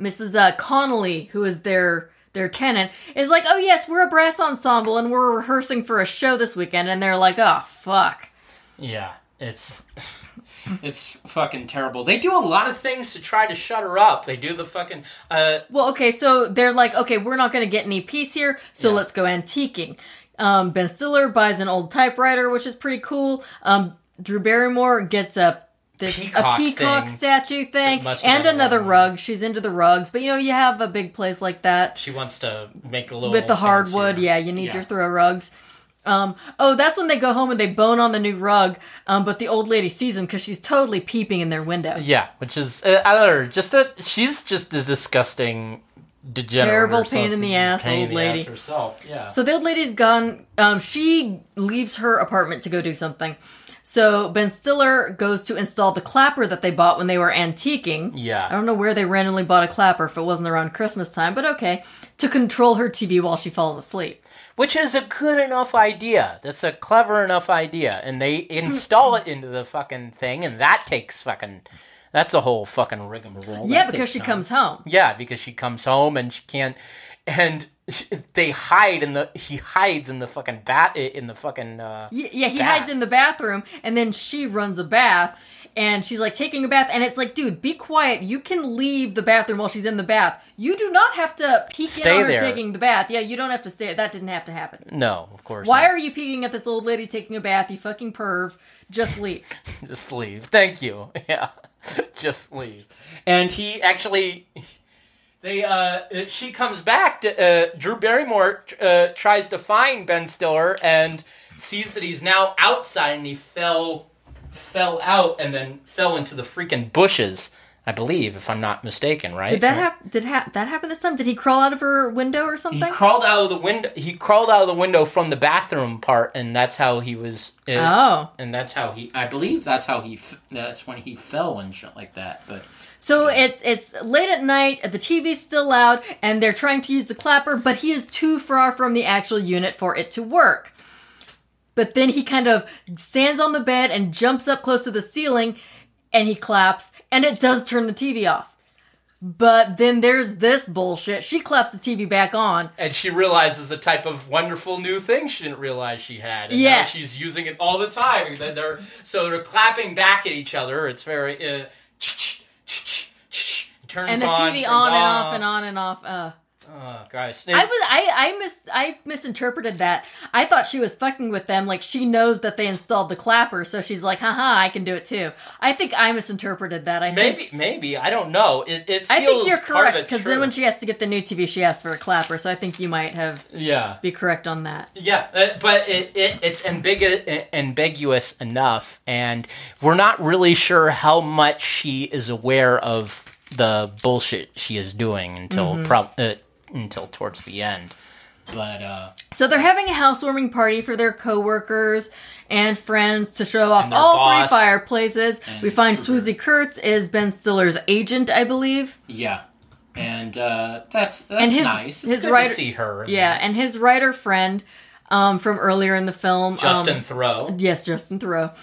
Mrs. Uh, Connelly, who is their their tenant, is like, oh yes, we're a brass ensemble and we're rehearsing for a show this weekend. And they're like, oh fuck. Yeah, it's it's fucking terrible. They do a lot of things to try to shut her up. They do the fucking uh Well, okay, so they're like, okay, we're not going to get any peace here, so Yeah. let's go antiquing. Um, ben Stiller buys an old typewriter, which is pretty cool. Um, Drew Barrymore gets a this Peacock a peacock thing. statue thing That must have and another rug. She's into the rugs, but you know, you have a big place like that she wants to make a little with the hardwood. Yeah, you need your throw rugs. Um, oh, that's when they go home and they bone on the new rug. Um, but the old lady sees them because she's totally peeping in their window. Yeah, which is uh, I don't know, just a she's just a disgusting degenerate Terrible pain in the ass pain in old lady. ass herself. Yeah. So the old lady's gone. Um, she leaves her apartment to go do something. So Ben Stiller goes to install the clapper that they bought when they were antiquing. Yeah. I don't know where they randomly bought a clapper if it wasn't around Christmas time, but okay. To control her TV while she falls asleep. Which is a good enough idea. That's a clever enough idea. And they hmm. install it into the fucking thing, and that takes fucking. That's a whole fucking rigmarole. yeah, That because she time. comes home. Yeah, because she comes home and she can't. And they hide in the. He hides in the fucking bat. In the fucking. Uh, Yeah, he Bath. hides in the bathroom, and then she runs a bath, and she's like taking a bath, and it's like, dude, be quiet. You can leave the bathroom while she's in the bath. You do not have to peek Stay in on her taking the bath. Yeah, you don't have to stay. That didn't have to happen. no, of course. Why not. are you peeking at this old lady taking a bath? You fucking perv. Just leave. Just leave. Thank you. Yeah. Just leave. And he actually they uh she comes back to uh Drew Barrymore uh tries to find Ben Stiller and sees that he's now outside and he fell fell out and then fell into the freaking bushes. I believe, if I'm not mistaken, right? Did that happen? Did ha- that happen this time? Did he crawl out of her window or something? He crawled out of the window. He crawled out of the window from the bathroom part, and that's how he was. Uh, oh, and that's how he. I believe that's how he. f- That's when he fell and shit like that. But so it's it's late at night. The TV's still loud, and they're trying to use the clapper, but he is too far from the actual unit for it to work. But then he kind of stands on the bed and jumps up close to the ceiling, and he claps, and it does turn the TV off. But then there's this bullshit. She claps the TV back on. and she realizes the type of wonderful new thing she didn't realize she had. And Yes. now she's using it all the time. They're so they're clapping back at each other. It's very uh, turns And the on, TV on and off and on and off. Uh. Oh, guys, I was I I mis I misinterpreted that. I thought she was fucking with them, like she knows that they installed the clapper, so she's like, haha, I can do it too. I think I misinterpreted that. I think maybe maybe I don't know. It it feels I think you're correct because then when she has to get the new TV, she asks for a clapper. So I think you might have yeah be correct on that. Yeah, uh, but it, it it's ambigu- ambiguous enough, and we're not really sure how much she is aware of the bullshit she is doing until Mm-hmm. prob- uh, until towards the end. But uh, So they're having a housewarming party for their coworkers and friends to show off all boss. three fireplaces. We find Kruger. Swoosie Kurtz is Ben Stiller's agent, I believe. yeah, and uh, that's that's And his- nice. It's his good writer- to see her. Yeah, and his writer friend um, from earlier in the film, Justin um, Theroux. yes, Justin Theroux,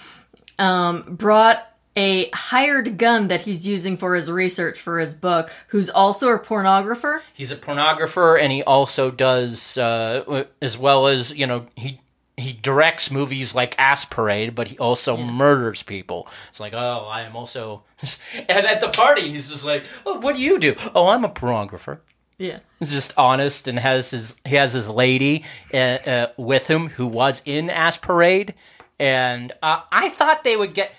um, brought a hired gun that he's using for his research for his book, who's also a pornographer. He's a pornographer, and he also does uh, as well as you know he. He directs movies like Ass Parade, but he also murders people. It's like, oh, I am also. And at the party, he's just like, oh, what do you do? Oh, I'm a pornographer. Yeah. He's just honest and has his he has his lady uh, uh, with him who was in Ass Parade, and uh, I thought they would get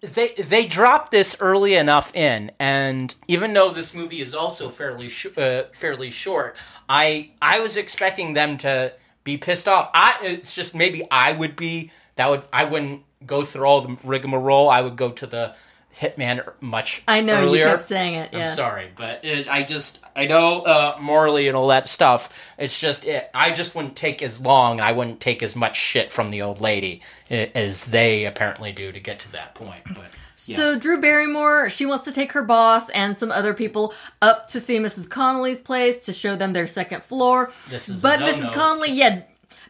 they they dropped this early enough in, and even though this movie is also fairly sh- uh, fairly short, I I was expecting them to be pissed off. I it's just maybe I would be that would I wouldn't go through all the rigmarole. I would go to the Hitman much I know earlier. you kept saying it. I'm sorry, but it, I just I know uh, morally and all that stuff. It's just it, I just wouldn't take as long. And I wouldn't take as much shit from the old lady as they apparently do to get to that point. But yeah, So Drew Barrymore, she wants to take her boss and some other people up to see Mrs. Connelly's place to show them their second floor. This is but. Mrs. Connolly, yeah,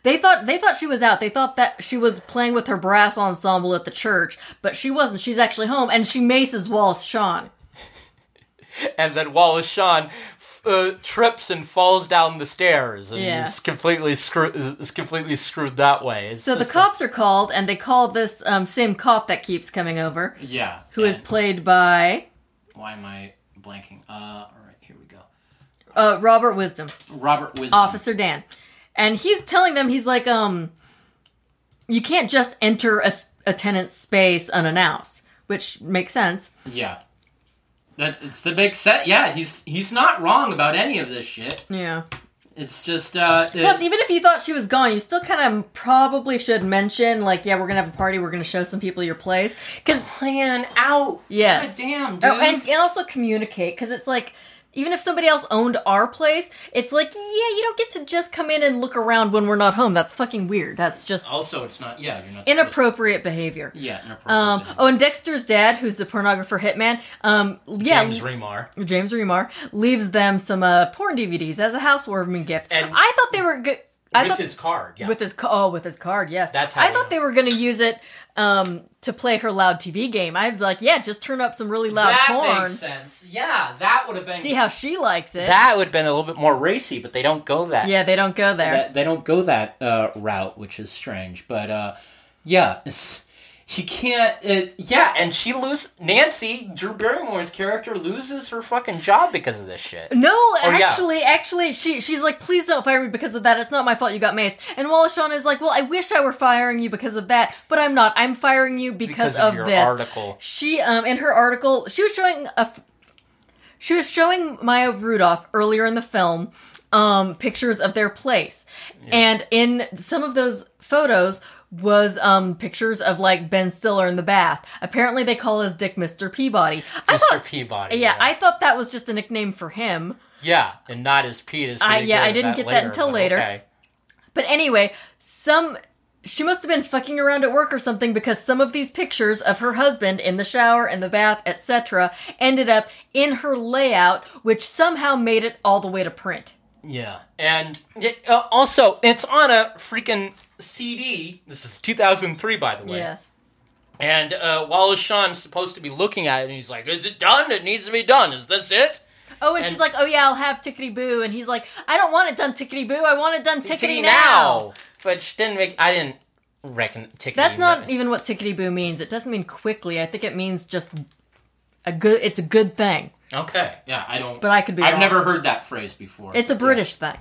they thought they thought she was out. They thought that she was playing with her brass ensemble at the church, but she wasn't. She's actually home, and she maces Wallace Shawn. and then Wallace Shawn uh, trips and falls down the stairs and Yeah. is completely screwed. Is completely screwed that way. It's So the just a- cops are called, and they call this um, same cop that keeps coming over, yeah, who is and- played by why am I blanking? Uh, all right, here we go. uh, Robert Wisdom. Robert Wisdom. Officer Dan. And he's telling them, he's like, um, you can't just enter a, a tenant's space unannounced, which makes sense. Yeah. That it's the big set. Yeah, he's he's not wrong about any of this shit. Yeah. It's just uh Plus, it- even if you thought she was gone, you still kind of probably should mention, like, yeah, we're gonna have a party, we're gonna show some people your place. Because, plan out. Yes. God damn, dude. oh, and, and also communicate, because it's like, even if somebody else owned our place, it's like, yeah, you don't get to just come in and look around when we're not home. That's fucking weird. That's just also, it's not. Yeah, you're not. supposed- inappropriate behavior. Yeah, inappropriate. Um, oh, and Dexter's dad, who's the pornographer hitman, um, yeah, James Remar. James Remar leaves them some uh, porn DVDs as a housewarming gift. And- I thought they were good. I with thought his card. Yeah. with his oh with his card, yes. That's how I thought know. they were going to use it um, to play her loud TV game. I was like, yeah, just turn up some really loud that porn. makes sense. Yeah, that would have been. See how she likes it. that would have been a little bit more racy, but they don't go that. yeah, they don't go there. that- they don't go that uh, route, which is strange. But uh, yeah, it's, you can't. It, yeah, and she lose Nancy Drew Barrymore's character loses her fucking job because of this shit. No, Oh, yeah. actually, actually, she she's like, please don't fire me because of that. It's not my fault you got maced. And Wallace Shawn is like, well, I wish I were firing you because of that, but I'm not. I'm firing you because, Because of of, this. article. She um in her article, she was showing a, f- she was showing Maya Rudolph earlier in the film, um pictures of their place, and in some of those photos was um pictures of like Ben Stiller in the bath. Apparently, they call his dick Mr. Peabody. I Mr. thought. Peabody. Yeah, I thought that was just a nickname for him. Yeah, and not as Pete as I- yeah, I didn't get that until later. Okay. But anyway, some she must have been fucking around at work or something because some of these pictures of her husband in the shower, and the bath, etc., ended up in her layout, which somehow made it all the way to print. Yeah, and it, uh, also it's on a freaking CD. This is 2003, by the way. Yes. And uh, Wallace Shawn's supposed to be looking at it, and he's like, "Is it done? It needs to be done. Is this it?" Oh, and, she's like, "Oh yeah, I'll have tickety boo," and he's like, "I don't want it done tickety boo. I want it done tickety now." But she didn't make. I didn't reckon tickety. That's not even what tickety boo means. It doesn't mean quickly. I think it means just a good. It's a good thing. Okay. Yeah, I don't. But I could be. I've wrong. never heard that phrase before. It's a British thing.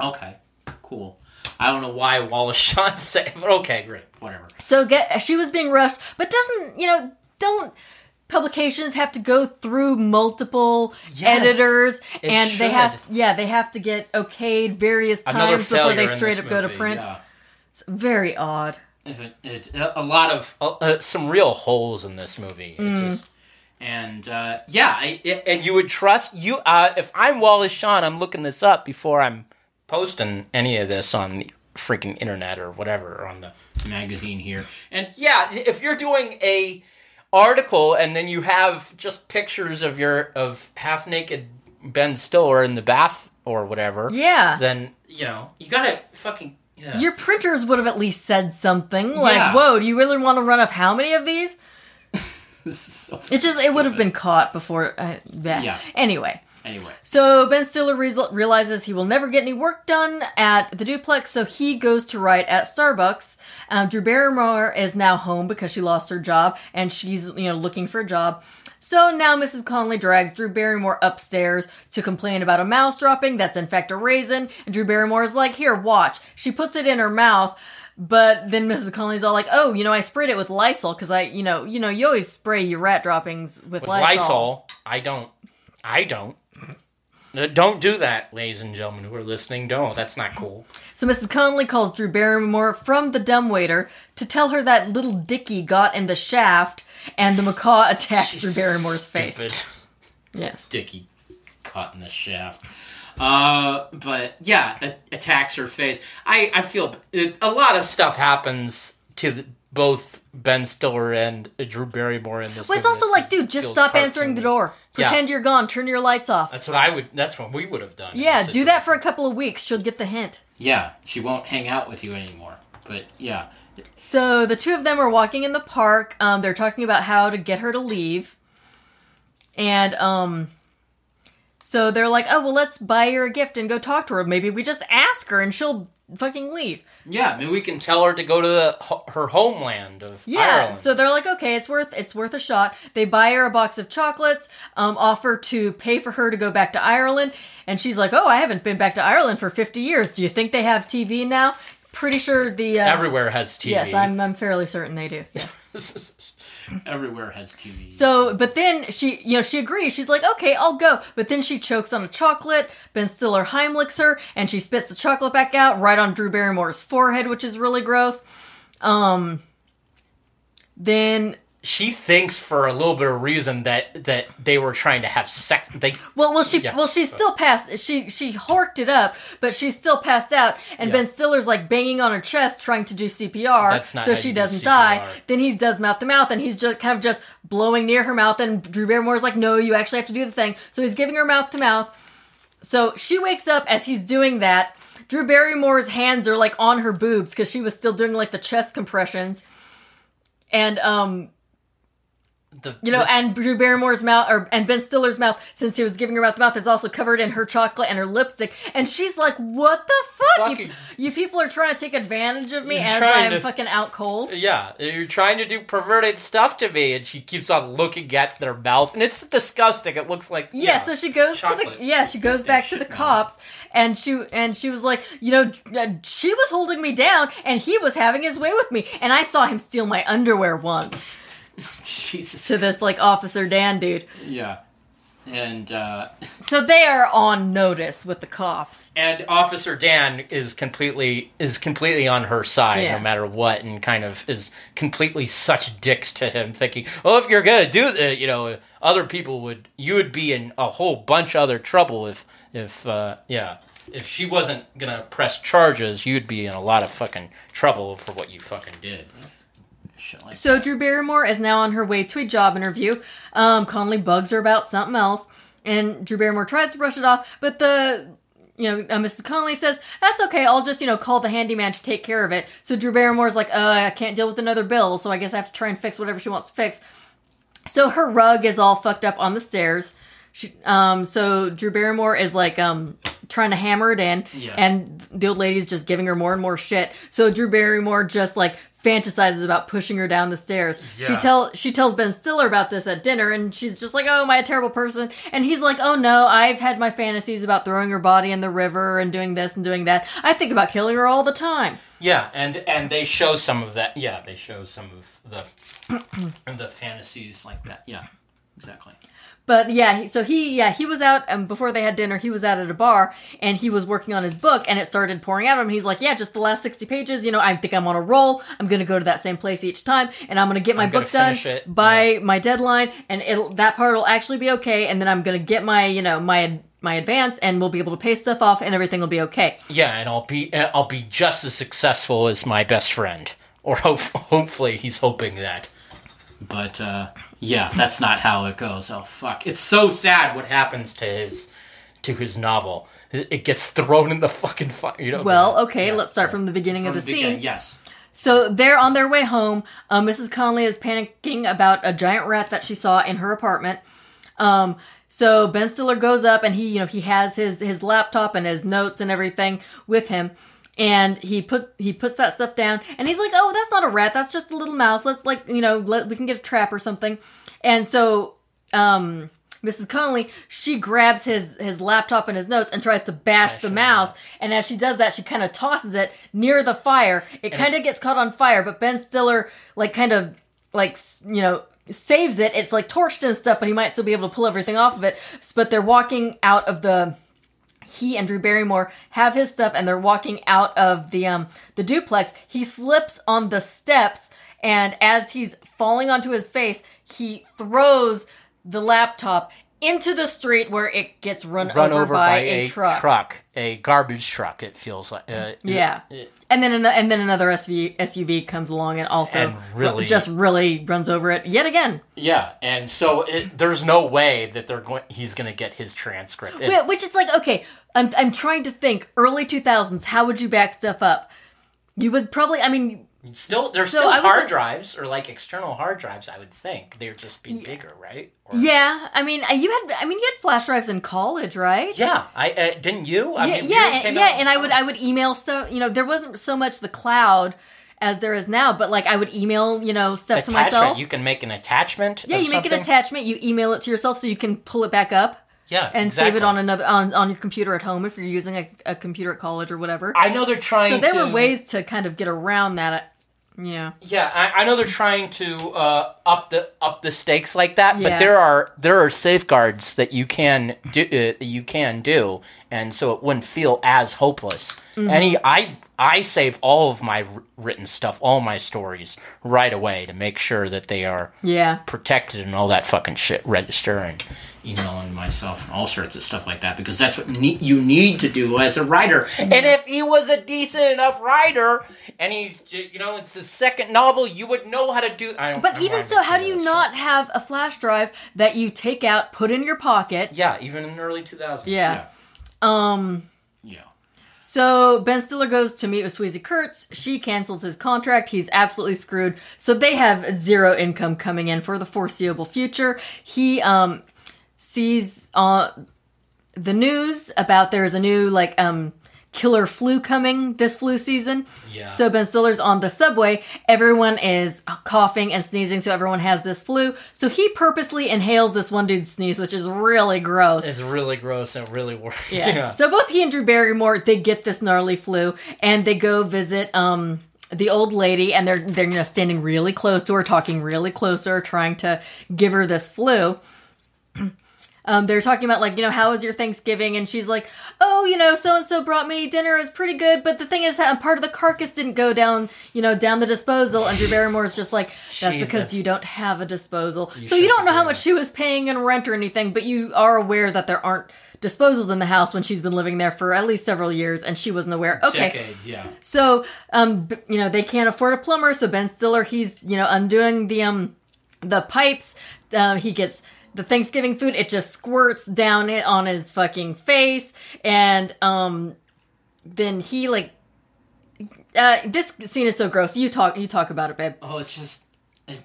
Okay. Cool. I don't know why Wallace Shawn said, but okay, great, whatever. So get she was being rushed, but doesn't you know? Don't publications have to go through multiple Yes, editors it and they have yeah they have to get okayed various times before they straight this up go to print. yeah. It's very odd. It, it, a lot of uh, uh, some real holes in this movie. It Mm. just and uh, yeah, I, it- and you would trust you. Uh, if I'm Wallace Shawn, I'm looking this up before I'm posting any of this on the freaking internet or whatever or on the magazine here. And yeah, if you're doing a article and then you have just pictures of your of half naked Ben Stiller in the bath or whatever, Yeah. then you know you gotta fucking yeah. Your printers would have at least said something like, Yeah. "Whoa, do you really want to run up how many of these?" this is so It just it would have been caught before uh, that. Yeah. Anyway, anyway. so Ben Stiller re- realizes he will never get any work done at the duplex, so he goes to write at Starbucks. Um, Drew Barrymore is now home because she lost her job, and she's you know looking for a job. So now Mrs. Conley drags Drew Barrymore upstairs to complain about a mouse dropping that's in fact a raisin, and Drew Barrymore is like, "Here, watch." She puts it in her mouth. But then Mrs. Conley's all like, "Oh, you know, I sprayed it with Lysol because I, you know, you know, you always spray your rat droppings with, with Lysol. I don't. I don't. Uh, Don't do that, ladies and gentlemen who are listening. Don't. That's not cool. So Mrs. Conley calls Drew Barrymore from the dumbwaiter to tell her that little Dicky got in the shaft and the macaw attacks Drew Barrymore's face. Stupid. Yes. Dicky caught in the shaft. Uh, but yeah, attacks her face. I I feel it, a lot of stuff happens to the, both Ben Stiller and Drew Barrymore in this. Well, it's also that like, dude, just stop answering the cartoony. door. Yeah. Pretend you're gone. Turn your lights off. That's what I would. That's what we would have done. Yeah, do that for a couple of weeks. She'll get the hint. Yeah, she won't hang out with you anymore. But yeah, So the two of them are walking in the park. Um, they're talking about how to get her to leave. And um so they're like, "Oh, well, let's buy her a gift and go talk to her. Maybe we just ask her and she'll fucking leave." Yeah. Maybe we can tell her to go to the, her homeland of Yeah, Ireland. so they're like, "Okay, it's worth it's worth a shot." They buy her a box of chocolates, um offer to pay for her to go back to Ireland, and she's like, "Oh, I haven't been back to Ireland for 50 years. Do you think they have TV now?" Pretty sure the uh, Everywhere has TV. Yes, I'm I'm fairly certain they do. Yes. Everywhere has TV. So, but then she, you know, she agrees. She's like, okay, I'll go. But then she chokes on a chocolate. Ben Stiller Heimlichs her, and she spits the chocolate back out right on Drew Barrymore's forehead, which is really gross. Um, then, she thinks for a little bit of reason that that they were trying to have sex. They well, well, she, Yeah. well, she's still passed. She, she horked it up, but she's still passed out. And Yeah. Ben Stiller's like banging on her chest, trying to do CPR, That's not so she doesn't die. Then he does mouth to mouth, and he's just kind of just blowing near her mouth. And Drew Barrymore's like, "No, you actually have to do the thing." So he's giving her mouth to mouth. So she wakes up as he's doing that. Drew Barrymore's hands are like on her boobs because she was still doing like the chest compressions. And um, the, you know, the- and Drew Barrymore's mouth, or and Ben Stiller's mouth, since he was giving her mouth to mouth, is also covered in her chocolate and her lipstick. And she's like, "What the fuck? You, Fucking- you people are trying to take advantage of me as I'm to- fucking out cold." yeah, you're trying to do perverted stuff to me, and she keeps on looking at their mouth, and it's disgusting. It looks like Yeah, so she goes to the yeah she goes back to the cops and she and she was like you know uh, she was holding me down and he was having his way with me and I saw him steal my underwear once Jesus. to this like officer Dan dude Yeah, and uh, so they are on notice with the cops and Officer Dan is completely is completely on her side no matter what, and kind of is completely such dicks to him, thinking, "Oh, if you're gonna do that, you know, other people would you would be in a whole bunch of other trouble if if uh, yeah." If she wasn't gonna press charges, you'd be in a lot of fucking trouble for what you fucking did. Shit like so Drew Barrymore is now on her way to a job interview um Conley bugs her about something else and Drew Barrymore tries to brush it off but the you know, uh, Mrs. Conley says, that's okay, I'll just, you know, call the handyman to take care of it. So Drew Barrymore's like, uh, I can't deal with another bill, so I guess I have to try and fix whatever she wants to fix. So her rug is all fucked up on the stairs. She, um, so Drew Barrymore is like um trying to hammer it in, Yeah. and the old lady's just giving her more and more shit. So Drew Barrymore just like fantasizes about pushing her down the stairs. She tell she tells Ben Stiller about this at dinner, and she's just like, "Oh, am I a terrible person?" And he's like, "Oh no, I've had my fantasies about throwing her body in the river and doing this and doing that. I think about killing her all the time." Yeah, and and they show some of that. Yeah, they show some of the the fantasies like that. Yeah, exactly. But yeah, so he yeah he was out um, before they had dinner. He was out at a bar and he was working on his book, and it started pouring out of him. He's like, "Yeah, just the last sixty pages. You know, I think I'm on a roll. I'm gonna go to that same place each time, and I'm gonna get my I'm book done by my deadline, and it'll that part will actually be okay. And then I'm gonna get my you know my my advance, and we'll be able to pay stuff off, and everything will be okay." Yeah, and I'll be I'll be just as successful as my best friend, or hope hopefully he's hoping that. But uh, yeah, that's not how it goes. Oh fuck! It's so sad what happens to his to his novel. It gets thrown in the fucking fire. You know. Well, okay, Yeah, let's start so- from the beginning from of the, scene. Yes. So they're on their way home. Um, Mrs. Connelly is panicking about a giant rat that she saw in her apartment. Um, so Ben Stiller goes up and he, you know, he has his his laptop and his notes and everything with him. And he put he puts that stuff down and he's like, "Oh, that's not a rat. That's just a little mouse. Let's like, you know, let we can get a trap or something." And so um Mrs. Connelly, she grabs his his laptop and his notes and tries to bash the mouse. And as she does that, she kind of tosses it near the fire. It kind of gets caught on fire, but Ben Stiller like kind of like you know saves it. It's like torched and stuff, but he might still be able to pull everything off of it. But they're walking out of the he and Drew Barrymore have his stuff and they're walking out of the um the duplex. He slips on the steps and as he's falling onto his face, he throws the laptop into the street where it gets run, Run over, over by, by a, a truck. a garbage truck. It feels like. Uh, Yeah. it- And then an- and then another SUV, SUV comes along and also And really- just really runs over it yet again. Yeah, and so it, there's no way that they're going. He's going to get his transcript. It- Which is like, okay, I'm, I'm trying to think early 2000s, how would you back stuff up? You would probably, I mean, still, there's So still hard like- drives or like external hard drives. I would think they'd just be bigger, right? Or, yeah, I mean, uh, you had, I mean, you had flash drives in college, right? Yeah, I uh, didn't you? I yeah, mean, yeah, and, yeah, and I would, I would email so, you know, there wasn't so much the cloud as there is now, but like I would email, you know, stuff to myself. You can make an attachment. yeah, you make an attachment, you email it to yourself so you can pull it back up Yeah, and save it on another on, on your computer at home if you're using a, a computer at college or whatever. I know they're trying. so there to, were ways to kind of get around that. Yeah. Yeah, I, I know they're trying to uh, up the up the stakes like that, Yeah. but there are there are safeguards that you can do uh, that you can do, and so it wouldn't feel as hopeless. Mm-hmm. Any I I save all of my written stuff, all my stories right away to make sure that they are Yeah. protected and all that fucking shit. Register and emailing myself and all sorts of stuff like that because that's what ne- you need to do as a writer. And if he was a decent enough writer and he, you know, it's his second novel, you would know how to do. I don't. But I'm even so, how do you not shit. have a flash drive that you take out, put in your pocket? Yeah, even in the early 2000s. Yeah. Um. Yeah. So Ben Stiller goes to meet with Swoosie Kurtz. She cancels his contract. He's absolutely screwed. So they have zero income coming in for the foreseeable future. He um sees uh the news about there's a new like um killer flu coming this flu season. Yeah. So Ben Stiller's on the subway. Everyone is coughing and sneezing, so everyone has this flu. So he purposely inhales this one dude's sneeze, which is really gross. It's really gross and really works. Yeah. So both he and Drew Barrymore they get this gnarly flu and they go visit um the old lady and they're they're you know standing really close to her, talking really close to her, trying to give her this flu. Um, they're talking about like you know how was your Thanksgiving? And she's like oh you know so and so brought me dinner. It was pretty good. But the thing is that part of the carcass didn't go down you know down the disposal. And Drew Barrymore is just like that's Jeez, because you don't have a disposal. So you don't know how much she was paying in rent or anything but you are aware that there aren't disposals in the house when she's been living there for at least several years and she wasn't aware. Okay. Decades, yeah. so, um, you know, they can't afford a plumber. So Ben Stiller, he's you know undoing the um the pipes. Uh, he gets the Thanksgiving food. It just squirts down it on his fucking face, and um, then he like. Uh, this scene is so gross. You talk. You talk about it, babe. Oh, it's just it,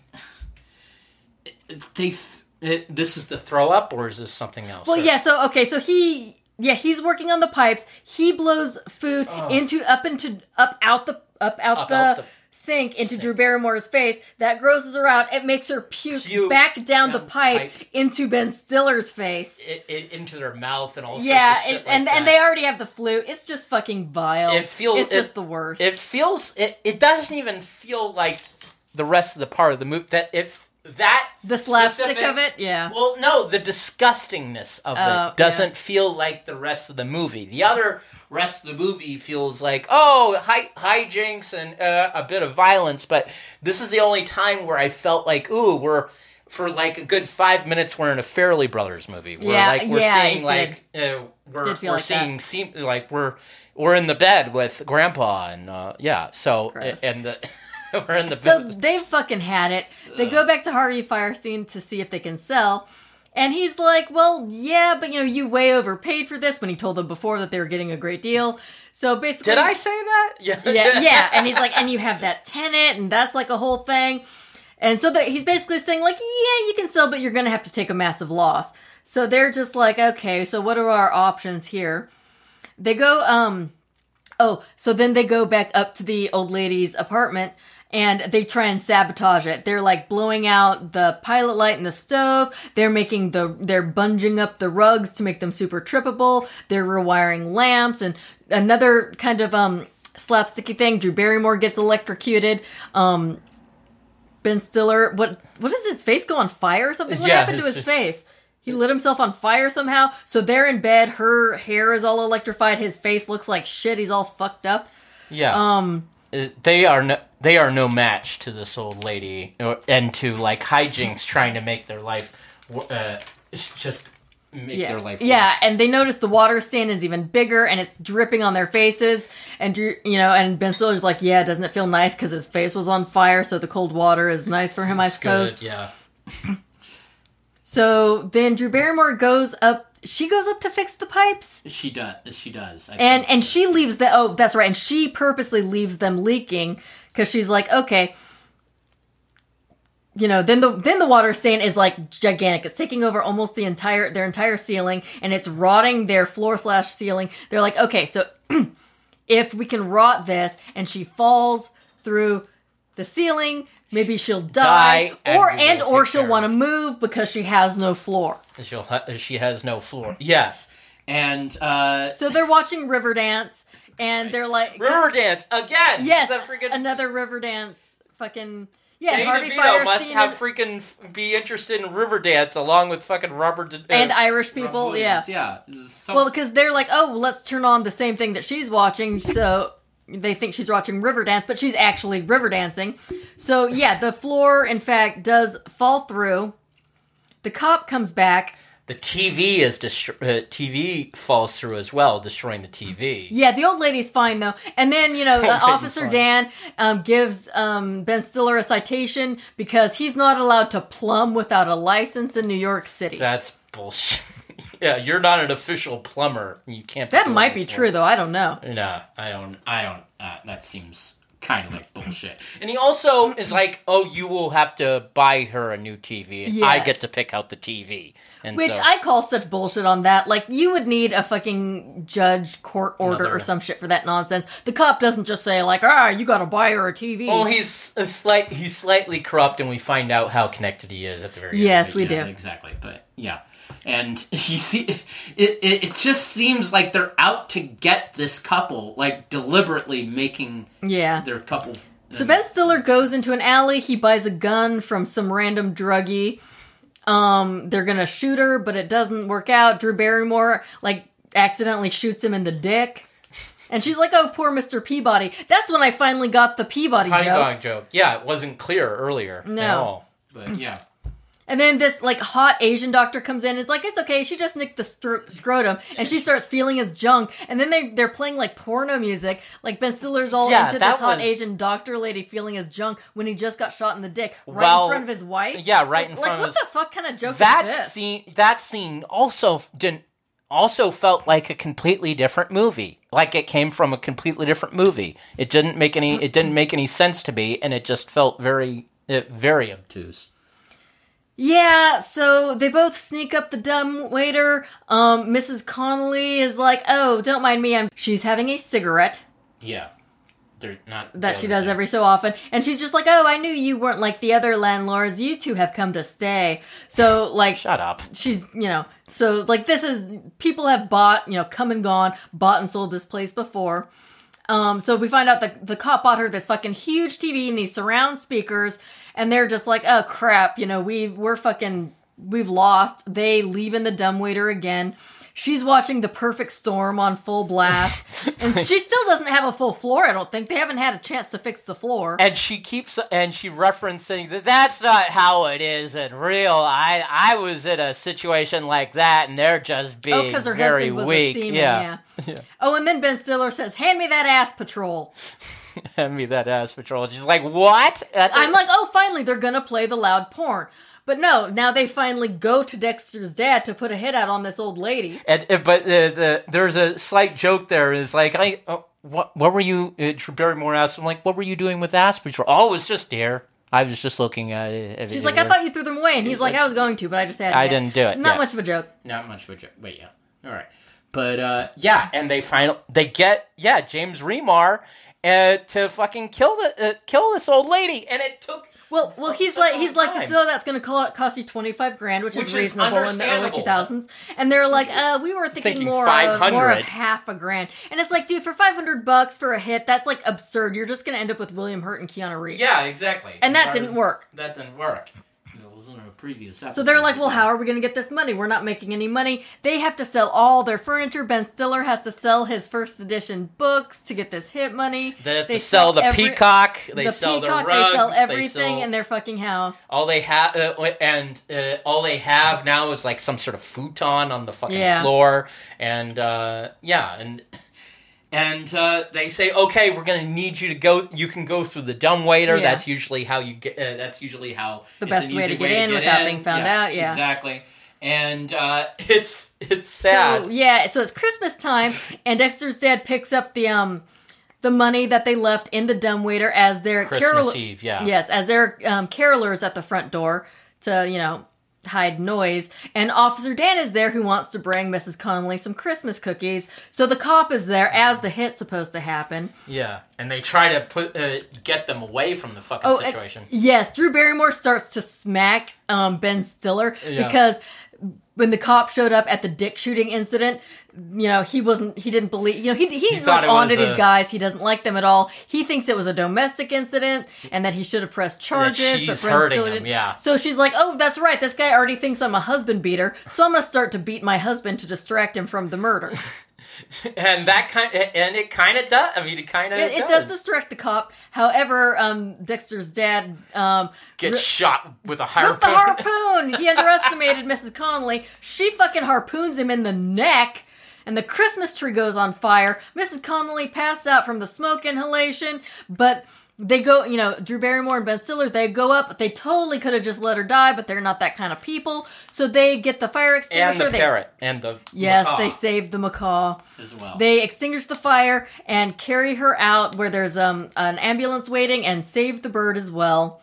it- they. th- It, this is the throw up, or is this something else? Well, Or- yeah. So okay, so he yeah he's working on the pipes. He blows food into up into up out the up out, Up the, out the sink into Drew Barrymore's face. That grosses her out. It makes her puke, Puke back down the down the pipe, pipe. into Ben Stiller's face. It, it, into their mouth and all yeah, sorts of shit and like and, that. and they already have the flu. It's just fucking vile. It feels- it's just the worst. It feels. It, it doesn't even feel like the rest of the part of the movie. That if that the slapstick specific- of it, yeah. Well, no, the disgustingness of Oh, it doesn't feel like the rest of the movie. The other rest of the movie feels like oh, hi- hijinks and uh, a bit of violence, but this is the only time where I felt like ooh, we're for like a good five minutes we're in a Farrelly Brothers movie. Where Yeah, like we're yeah, seeing like uh, we're we're like seeing seem like we're we're in the bed with Grandpa and uh, yeah, so Gross. and the. We're in the So bed. they've fucking had it. They go back to Harvey Fierstein to see if they can sell. And he's like, well, yeah, but you know, you way overpaid for this when he told them before that they were getting a great deal. So basically. Did I say that? Yeah. Yeah, yeah. And he's like, and you have that tenant, and that's like a whole thing. And so that he's basically saying, like, yeah, you can sell, but you're going to have to take a massive loss. So they're just like, okay, so what are our options here? They go, um, oh, so then they go back up to the old lady's apartment and they try and sabotage it. They're like blowing out the pilot light in the stove. They're making the, they're bunging up the rugs to make them super trippable. They're rewiring lamps and another kind of, um, slapsticky thing. Drew Barrymore gets electrocuted. Um, Ben Stiller, what, what does his face go on fire or something? What Yeah, happened to his- face? He lit himself on fire somehow. So they're in bed. Her hair is all electrified. His face looks like shit. He's all fucked up. Yeah. Um, Uh, they are no, they are no match to this old lady and to like hijinks trying to make their life uh, just make yeah, their life yeah, worse. and they notice the water stand is even bigger and it's dripping on their faces. And you know, and Ben Stiller's like, "Yeah, doesn't it feel nice because his face was on fire? So the cold water is nice for him, I suppose." good, yeah. So then Drew Barrymore goes up. She goes up to fix the pipes. She does. She does. I and and she leaves the oh that's right and she purposely leaves them leaking because she's like okay. You know then the then the water stain is like gigantic. It's taking over almost the entire their entire ceiling and it's rotting their floor slash ceiling. They're like okay so if we can rot this and she falls through the ceiling maybe she'll die, Die, and or we and or she'll want to move because she has no floor. She'll ha- she has no floor. Yes, and uh, so they're watching riverdance and they're like river dance again. Yes, that freaking another Riverdance. Fucking yeah, Danny Harvey DeVito must have and, freaking be interested in river dance along with fucking Robert De- uh, and Irish people. Yeah, yeah. So- well, because they're like, oh, well, let's turn on the same thing that she's watching. So they think she's watching Riverdance, but she's actually river dancing. So yeah, the floor, in fact, does fall through. The cop comes back. The TV is destro- uh, TV falls through as well, destroying the TV. Yeah, the old lady's fine though. And then you know, lady's Officer fine. Dan um, gives um, Ben Stiller a citation because he's not allowed to plumb without a license in New York City. That's bullshit. yeah, you're not an official plumber. You can't. That might be true, though. I don't know. No, I don't. I don't. Uh, that seems kind of like bullshit. And he also is like, "Oh, you will have to buy her a new TV. and I get to pick out the TV." And Which so, I call such bullshit on that. Like, you would need a fucking judge court order Another- or some shit for that nonsense. The cop doesn't just say, like, ah, you gotta buy her a TV. Well, he's a slight. He's slightly corrupt, and we find out how connected he is at the very Yes, end. Yes, we Yeah, do. exactly. But yeah, and you see, it, it it just seems like they're out to get this couple, like deliberately making yeah. their couple. So Ben Stiller goes into an alley. He buys a gun from some random druggie. Um, they're gonna shoot her, but it doesn't work out. Drew Barrymore, like, accidentally shoots him in the dick. And she's like, oh, poor Mr. Peabody. That's when I finally got the Peabody Honey joke. dog joke. Yeah, it wasn't clear earlier. No. At all. But yeah. And then this like hot Asian doctor comes in. And is like, it's okay. She just nicked the stro- scrotum, and she starts feeling his junk. And then they they're playing like porno music. Like Ben Stiller's all Yeah, into that this hot was- Asian doctor lady feeling his junk when he just got shot in the dick right Well, in front of his wife. yeah, right in Like, front of what his- the fuck kind of joke that is this? scene that scene also didn't also felt like a completely different movie like it came from a completely different movie it didn't make any it didn't make any sense to me and it just felt very uh, very obtuse Yeah, so they both sneak up the dumb waiter. Um, Mrs. Connelly is like, "Oh, don't mind me. I'm." She's having a cigarette Yeah. They're not that she does every so often, and she's just like, "Oh, I knew you weren't like the other landlords. You two have come to stay." So, like, Shut up. she's you know, so like this is people have bought, you know, come and gone, bought and sold this place before. Um, so we find out that the cop bought her this fucking huge TV and these surround speakers, and they're just like, oh crap, you know, we've we're fucking we've lost. They leave in the dumbwaiter again. She's watching The Perfect Storm on full blast, and she still doesn't have a full floor. I don't think they haven't had a chance to fix the floor. And she keeps and she referencing that that's not how it is in real. I I was in a situation like that, and they're just oh, being Oh, her very husband was weak. a seaman, yeah. yeah. Oh, and then Ben Stiller says, "Hand me that ass patrol." Hand me that ass patrol. She's like, what? I'm like, oh, finally, they're gonna play the loud porn. But no, now they finally go to Dexter's dad to put a hit out on this old lady. And, and- but the, the there's a slight joke there. Is like I oh, what what were you? Uh, Drew Barrymore asked him like, what were you doing with ass patrol? Oh, it was just there. I was just looking at it. She's like, I thought you threw them away, and he's like, I was going to, but I just had. I didn't do it, Not yeah. much of a joke. not much of a joke, but yeah. All right, but uh, yeah, and they final they get yeah James Remar uh, to fucking kill the uh, kill this old lady, and it took Well, well, he's like, he's long like, time. so that's going to cost you twenty five grand, which, Which is is reasonable in the early two thousands. And they're like, uh, we were thinking, Thinking more of, more of half a grand. And it's like, dude, for five hundred bucks for a hit, that's like absurd. You're just going to end up with William Hurt and Keanu Reeves. yeah exactly, and that didn't work. That didn't work. It was in a previous episode. So they're like, well, how are we going to get this money? We're not making any money. They have to sell all their furniture. Ben Stiller has to sell his first edition books to get this hit money. They have to sell the every- peacock. They the sell peacock, the rugs. they sell they everything sell- in their fucking house. All they have, uh, and uh, all they have now is like some sort of futon on the fucking Yeah. floor, and uh, yeah, and and uh, they say, okay, we're gonna need you to go. You can go through the dumb waiter. Yeah. That's usually how you get. Uh, that's usually how The it's best way to get in without being found out, yeah. exactly. And uh, it's it's sad. So yeah, so it's Christmas time, and Dexter's dad picks up the um the money that they left in the dumb waiter as their Christmas carol- Eve, yeah. yes, as their um, carolers at the front door to you know hide noise. And Officer Dan is there who wants to bring Mrs. Connelly some Christmas cookies. So the cop is there as the hit's supposed to happen. Yeah, and they try to put uh, get them away from the fucking and- situation. yes, Drew Barrymore starts to smack um, Ben Stiller Yeah. because when the cop showed up at the dick shooting incident, you know, he wasn't, he didn't believe, you know, he, he's thought like on to these a- guys. He doesn't like them at all. He thinks it was a domestic incident and that he should have pressed charges. she's but hurting him, yeah. So she's like, oh, that's right. This guy already thinks I'm a husband beater. So I'm going to start to beat my husband to distract him from the murder. And that kind, and it kind of does. I mean, it kind of it, it does distract the cop. However, um, Dexter's dad, um, Get re- shot with a harpoon. With the harpoon! He underestimated Mrs. Connelly. She fucking harpoons him in the neck, and the Christmas tree goes on fire. Mrs. Connelly passed out from the smoke inhalation, but they go, you know, Drew Barrymore and Ben Stiller, they go up. They totally could have just let her die, but they're not that kind of people. So they get the fire extinguisher. and extinguisher. the they, parrot and the Yes, macaw they saved the macaw. as well. They extinguish the fire and carry her out where there's um an ambulance waiting and save the bird as well.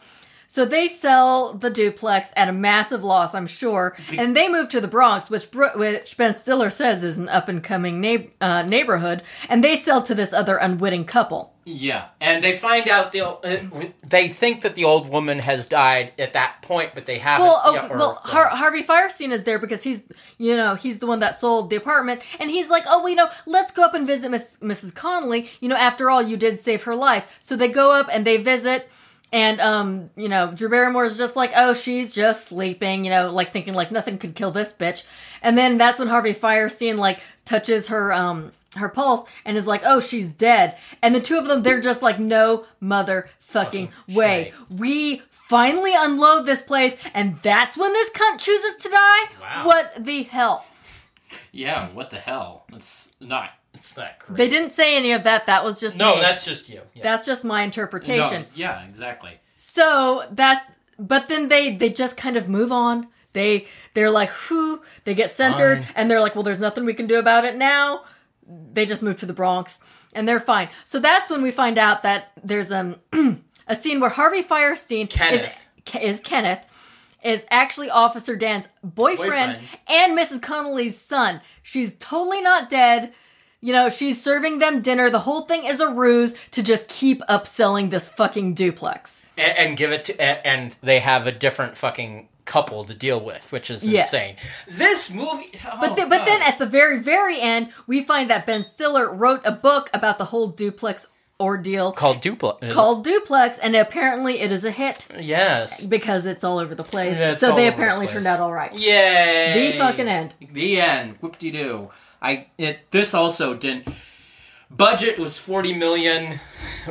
So they sell the duplex at a massive loss, I'm sure, and they move to the Bronx, which Bro- which Ben Stiller says is an up and coming neigh- uh, neighborhood, and they sell to this other unwitting couple. yeah, and they find out the uh, they think that the old woman has died at that point, but they haven't. Well, oh, yeah, or- well, Har- Harvey Fierstein is there because he's, you know, he's the one that sold the apartment, and he's like, oh, well, you know, let's go up and visit Miss, Mrs. Connelly. You know, after all, you did save her life. So they go up and they visit, and um, you know, Drew Barrymore is just like, oh, she's just sleeping, you know, like thinking like nothing could kill this bitch, and then that's when Harvey Fierstein like touches her um her pulse and is like, oh, she's dead, and the two of them, they're just like, no motherfucking Fucking way, we finally unload this place, and that's when this cunt chooses to die. Wow. What the hell? yeah, what the hell? It's not. It's not great. They didn't say any of that. That was just no, me. that's just you. Yeah. that's just my interpretation. No, yeah, exactly. So that's but then they they just kind of move on. They they're like, who? They get centered Fine. and they're like, well, there's nothing we can do about it now. They just moved to the Bronx and they're fine. So that's when we find out that there's um a scene where Harvey Fierstein Kenneth. is is Kenneth is actually Officer Dan's boyfriend, Boyfriend. and Mrs. Connelly's son. She's totally not dead. You know, she's serving them dinner. The whole thing is a ruse to just keep upselling this fucking duplex. and, and give it to and, and they have a different fucking couple to deal with, which is Yes. insane. This movie, oh, But, th- but then at the very, very end, we find that Ben Stiller wrote a book about the whole duplex ordeal called Dupla called Duplex, and apparently it is a hit yes, because it's all over the place. Yeah, so they over the apparently turned out all right. yay, The fucking end. the end, whoop de doo. I it this also didn't. Budget was 40 million,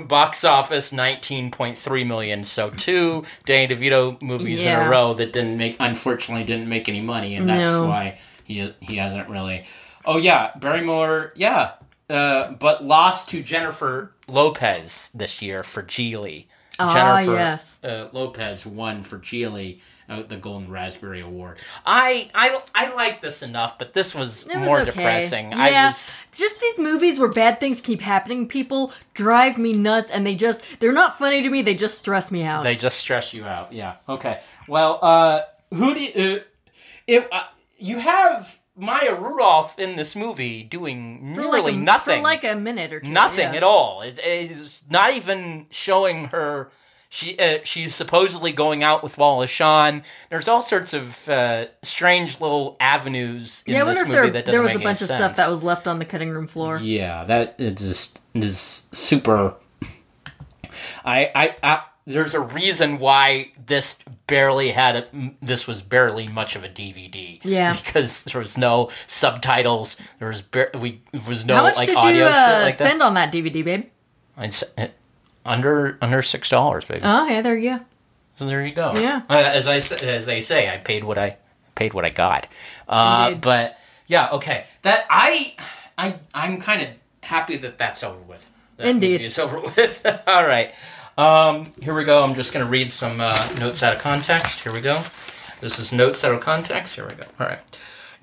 box office 19.3 million. So two Danny DeVito movies in a row that didn't make, unfortunately, didn't make any money, and that's No. why he he hasn't really. Oh yeah, Barrymore, yeah, uh, but lost to Jennifer Lopez this year for Gigli. Ah, Jennifer yes. uh, Lopez won for Gigli uh, the Golden Raspberry Award. I I I like this enough, but this was, was more okay. depressing. Yeah, I was just these movies where bad things keep happening. People drive me nuts, and they just—they're not funny to me. They just stress me out. They just stress you out. Yeah. Okay. Well, uh, who do you, uh, if uh, you have Maya Rudolph in this movie doing for really like a, nothing, for like a minute or two. nothing yes. at all. It's, it's not even showing her. She uh, she's supposedly going out with Wallace Shawn. There's all sorts of uh, strange little avenues in Yeah, I this if movie there, that doesn't there was a bunch of sense. stuff that was left on the cutting room floor. Yeah, that is just is super. I, I, I, there's a reason why this barely had a, this was barely much of a DVD. Yeah. because there was no subtitles. There was bar- we was no How much like did you uh, like spend on that DVD, babe? that. Under under six dollars, baby. Oh, yeah, there you go. So there you go. Yeah. Uh, as I as they say, I paid what I paid what I got. Uh, but yeah, okay. That I I I'm kind of happy that that's over with. That Indeed. it's over with. All right. Um, here we go. I'm just going to read some uh, notes out of context. Here we go. This is notes out of context. Here we go. All right.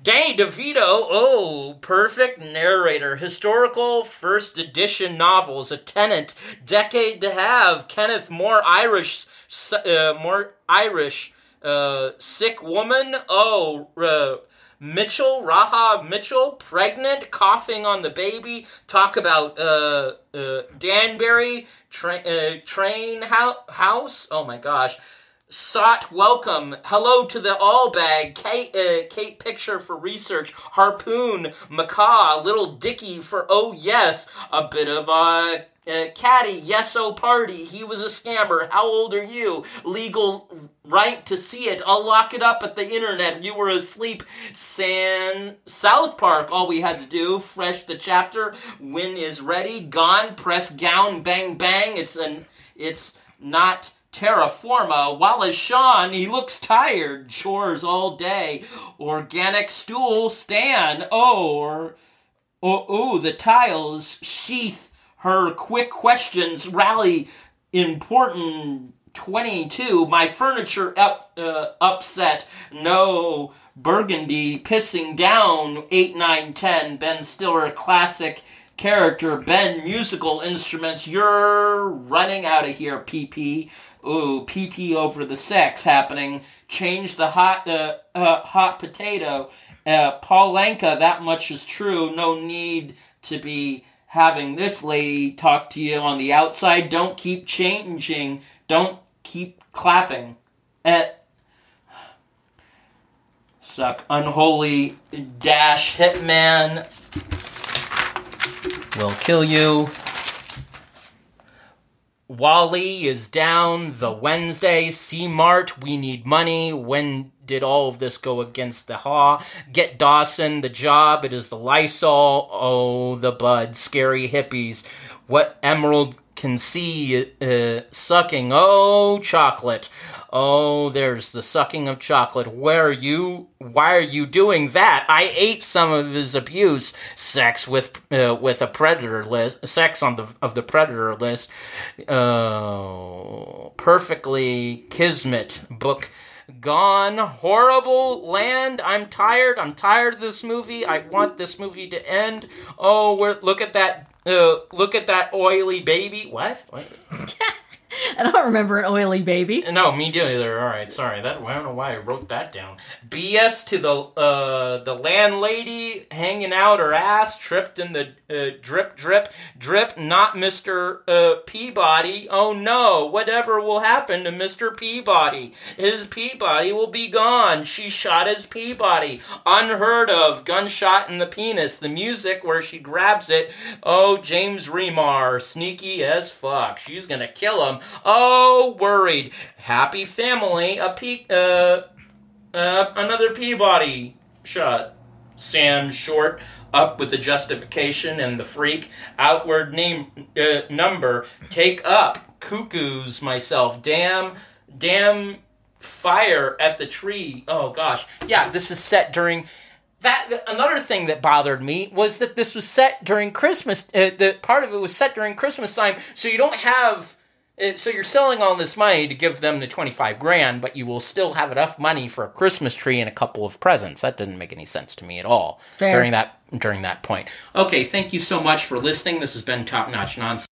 Danny DeVito, oh, perfect narrator. Historical first edition novels, a tenant, decade to have. Kenneth, more Irish, uh, more Irish, uh, sick woman. Oh, uh, Mitchell, Raha Mitchell, pregnant, coughing on the baby. Talk about uh, uh, Danbury, tra- uh, train hou- house. Oh my gosh sought welcome. Hello to the all bag. Kate, uh, Kate picture for research. Harpoon, macaw, little Dicky for oh yes. A bit of a. Uh, caddy, yes, oh party. He was a scammer. How old are you? Legal right to see it. I'll lock it up at the internet. You were asleep. San South Park. All we had to do. Fresh the chapter. Win is ready. Gone. Press gown. Bang bang. It's an. It's not terra forma. Wallace Shawn, he looks tired. Chores all day. Organic stool, Stan. Oh, or, oh, oh, the tiles. Sheath her quick questions. Rally important 22. My furniture up, uh, upset. No. Burgundy pissing down 8, 9, 10. Ben Stiller classic character. Ben musical instruments. You're running out of here, PP. Ooh, PP over the sex happening. Change the hot uh, uh, hot potato. Uh, Paul Lanka, that much is true. No need to be having this lady talk to you on the outside. Don't keep changing. Don't keep clapping. Eh. Suck. Unholy dash hitman will kill you. Wally is down the Wednesday. C Mart, we need money. When did all of this go against the Haw? Get Dawson the job. It is the Lysol. Oh, the bud. Scary hippies. What Emerald can see uh, sucking. Oh, chocolate. Oh, there's the sucking of chocolate. Where are you? Why are you doing that? I ate some of his abuse. Sex with uh, with a predator list. Sex on the of the predator list. Oh, perfectly kismet book gone horrible land i'm tired i'm tired of this movie i want this movie to end oh look at that uh, look at that oily baby what, what? I don't remember an oily baby. No, me neither. All right, sorry. That I don't know why I wrote that down. BS to the uh the landlady hanging out her ass, tripped in the uh, drip drip drip. Not Mister uh, Peabody. Oh no! Whatever will happen to Mister Peabody? His Peabody will be gone. She shot his Peabody. Unheard of. Gunshot in the penis. The music where she grabs it. Oh, James Remar, sneaky as fuck. She's gonna kill him. Oh, worried. Happy family. A pe- uh, uh, another Peabody shot. Sam Short up with the justification and the freak. Outward name uh, number. Take up. Cuckoos myself. Damn. Damn fire at the tree. Oh gosh. Yeah, this is set during that another thing that bothered me was that this was set during Christmas. Uh, the part of it was set during Christmas time, so you don't have. So you're selling all this money to give them the 25 grand, but you will still have enough money for a Christmas tree and a couple of presents. That didn't make any sense to me at all Fair. during that during that point. Okay, thank you so much for listening. This has been Top Notch Nonsense.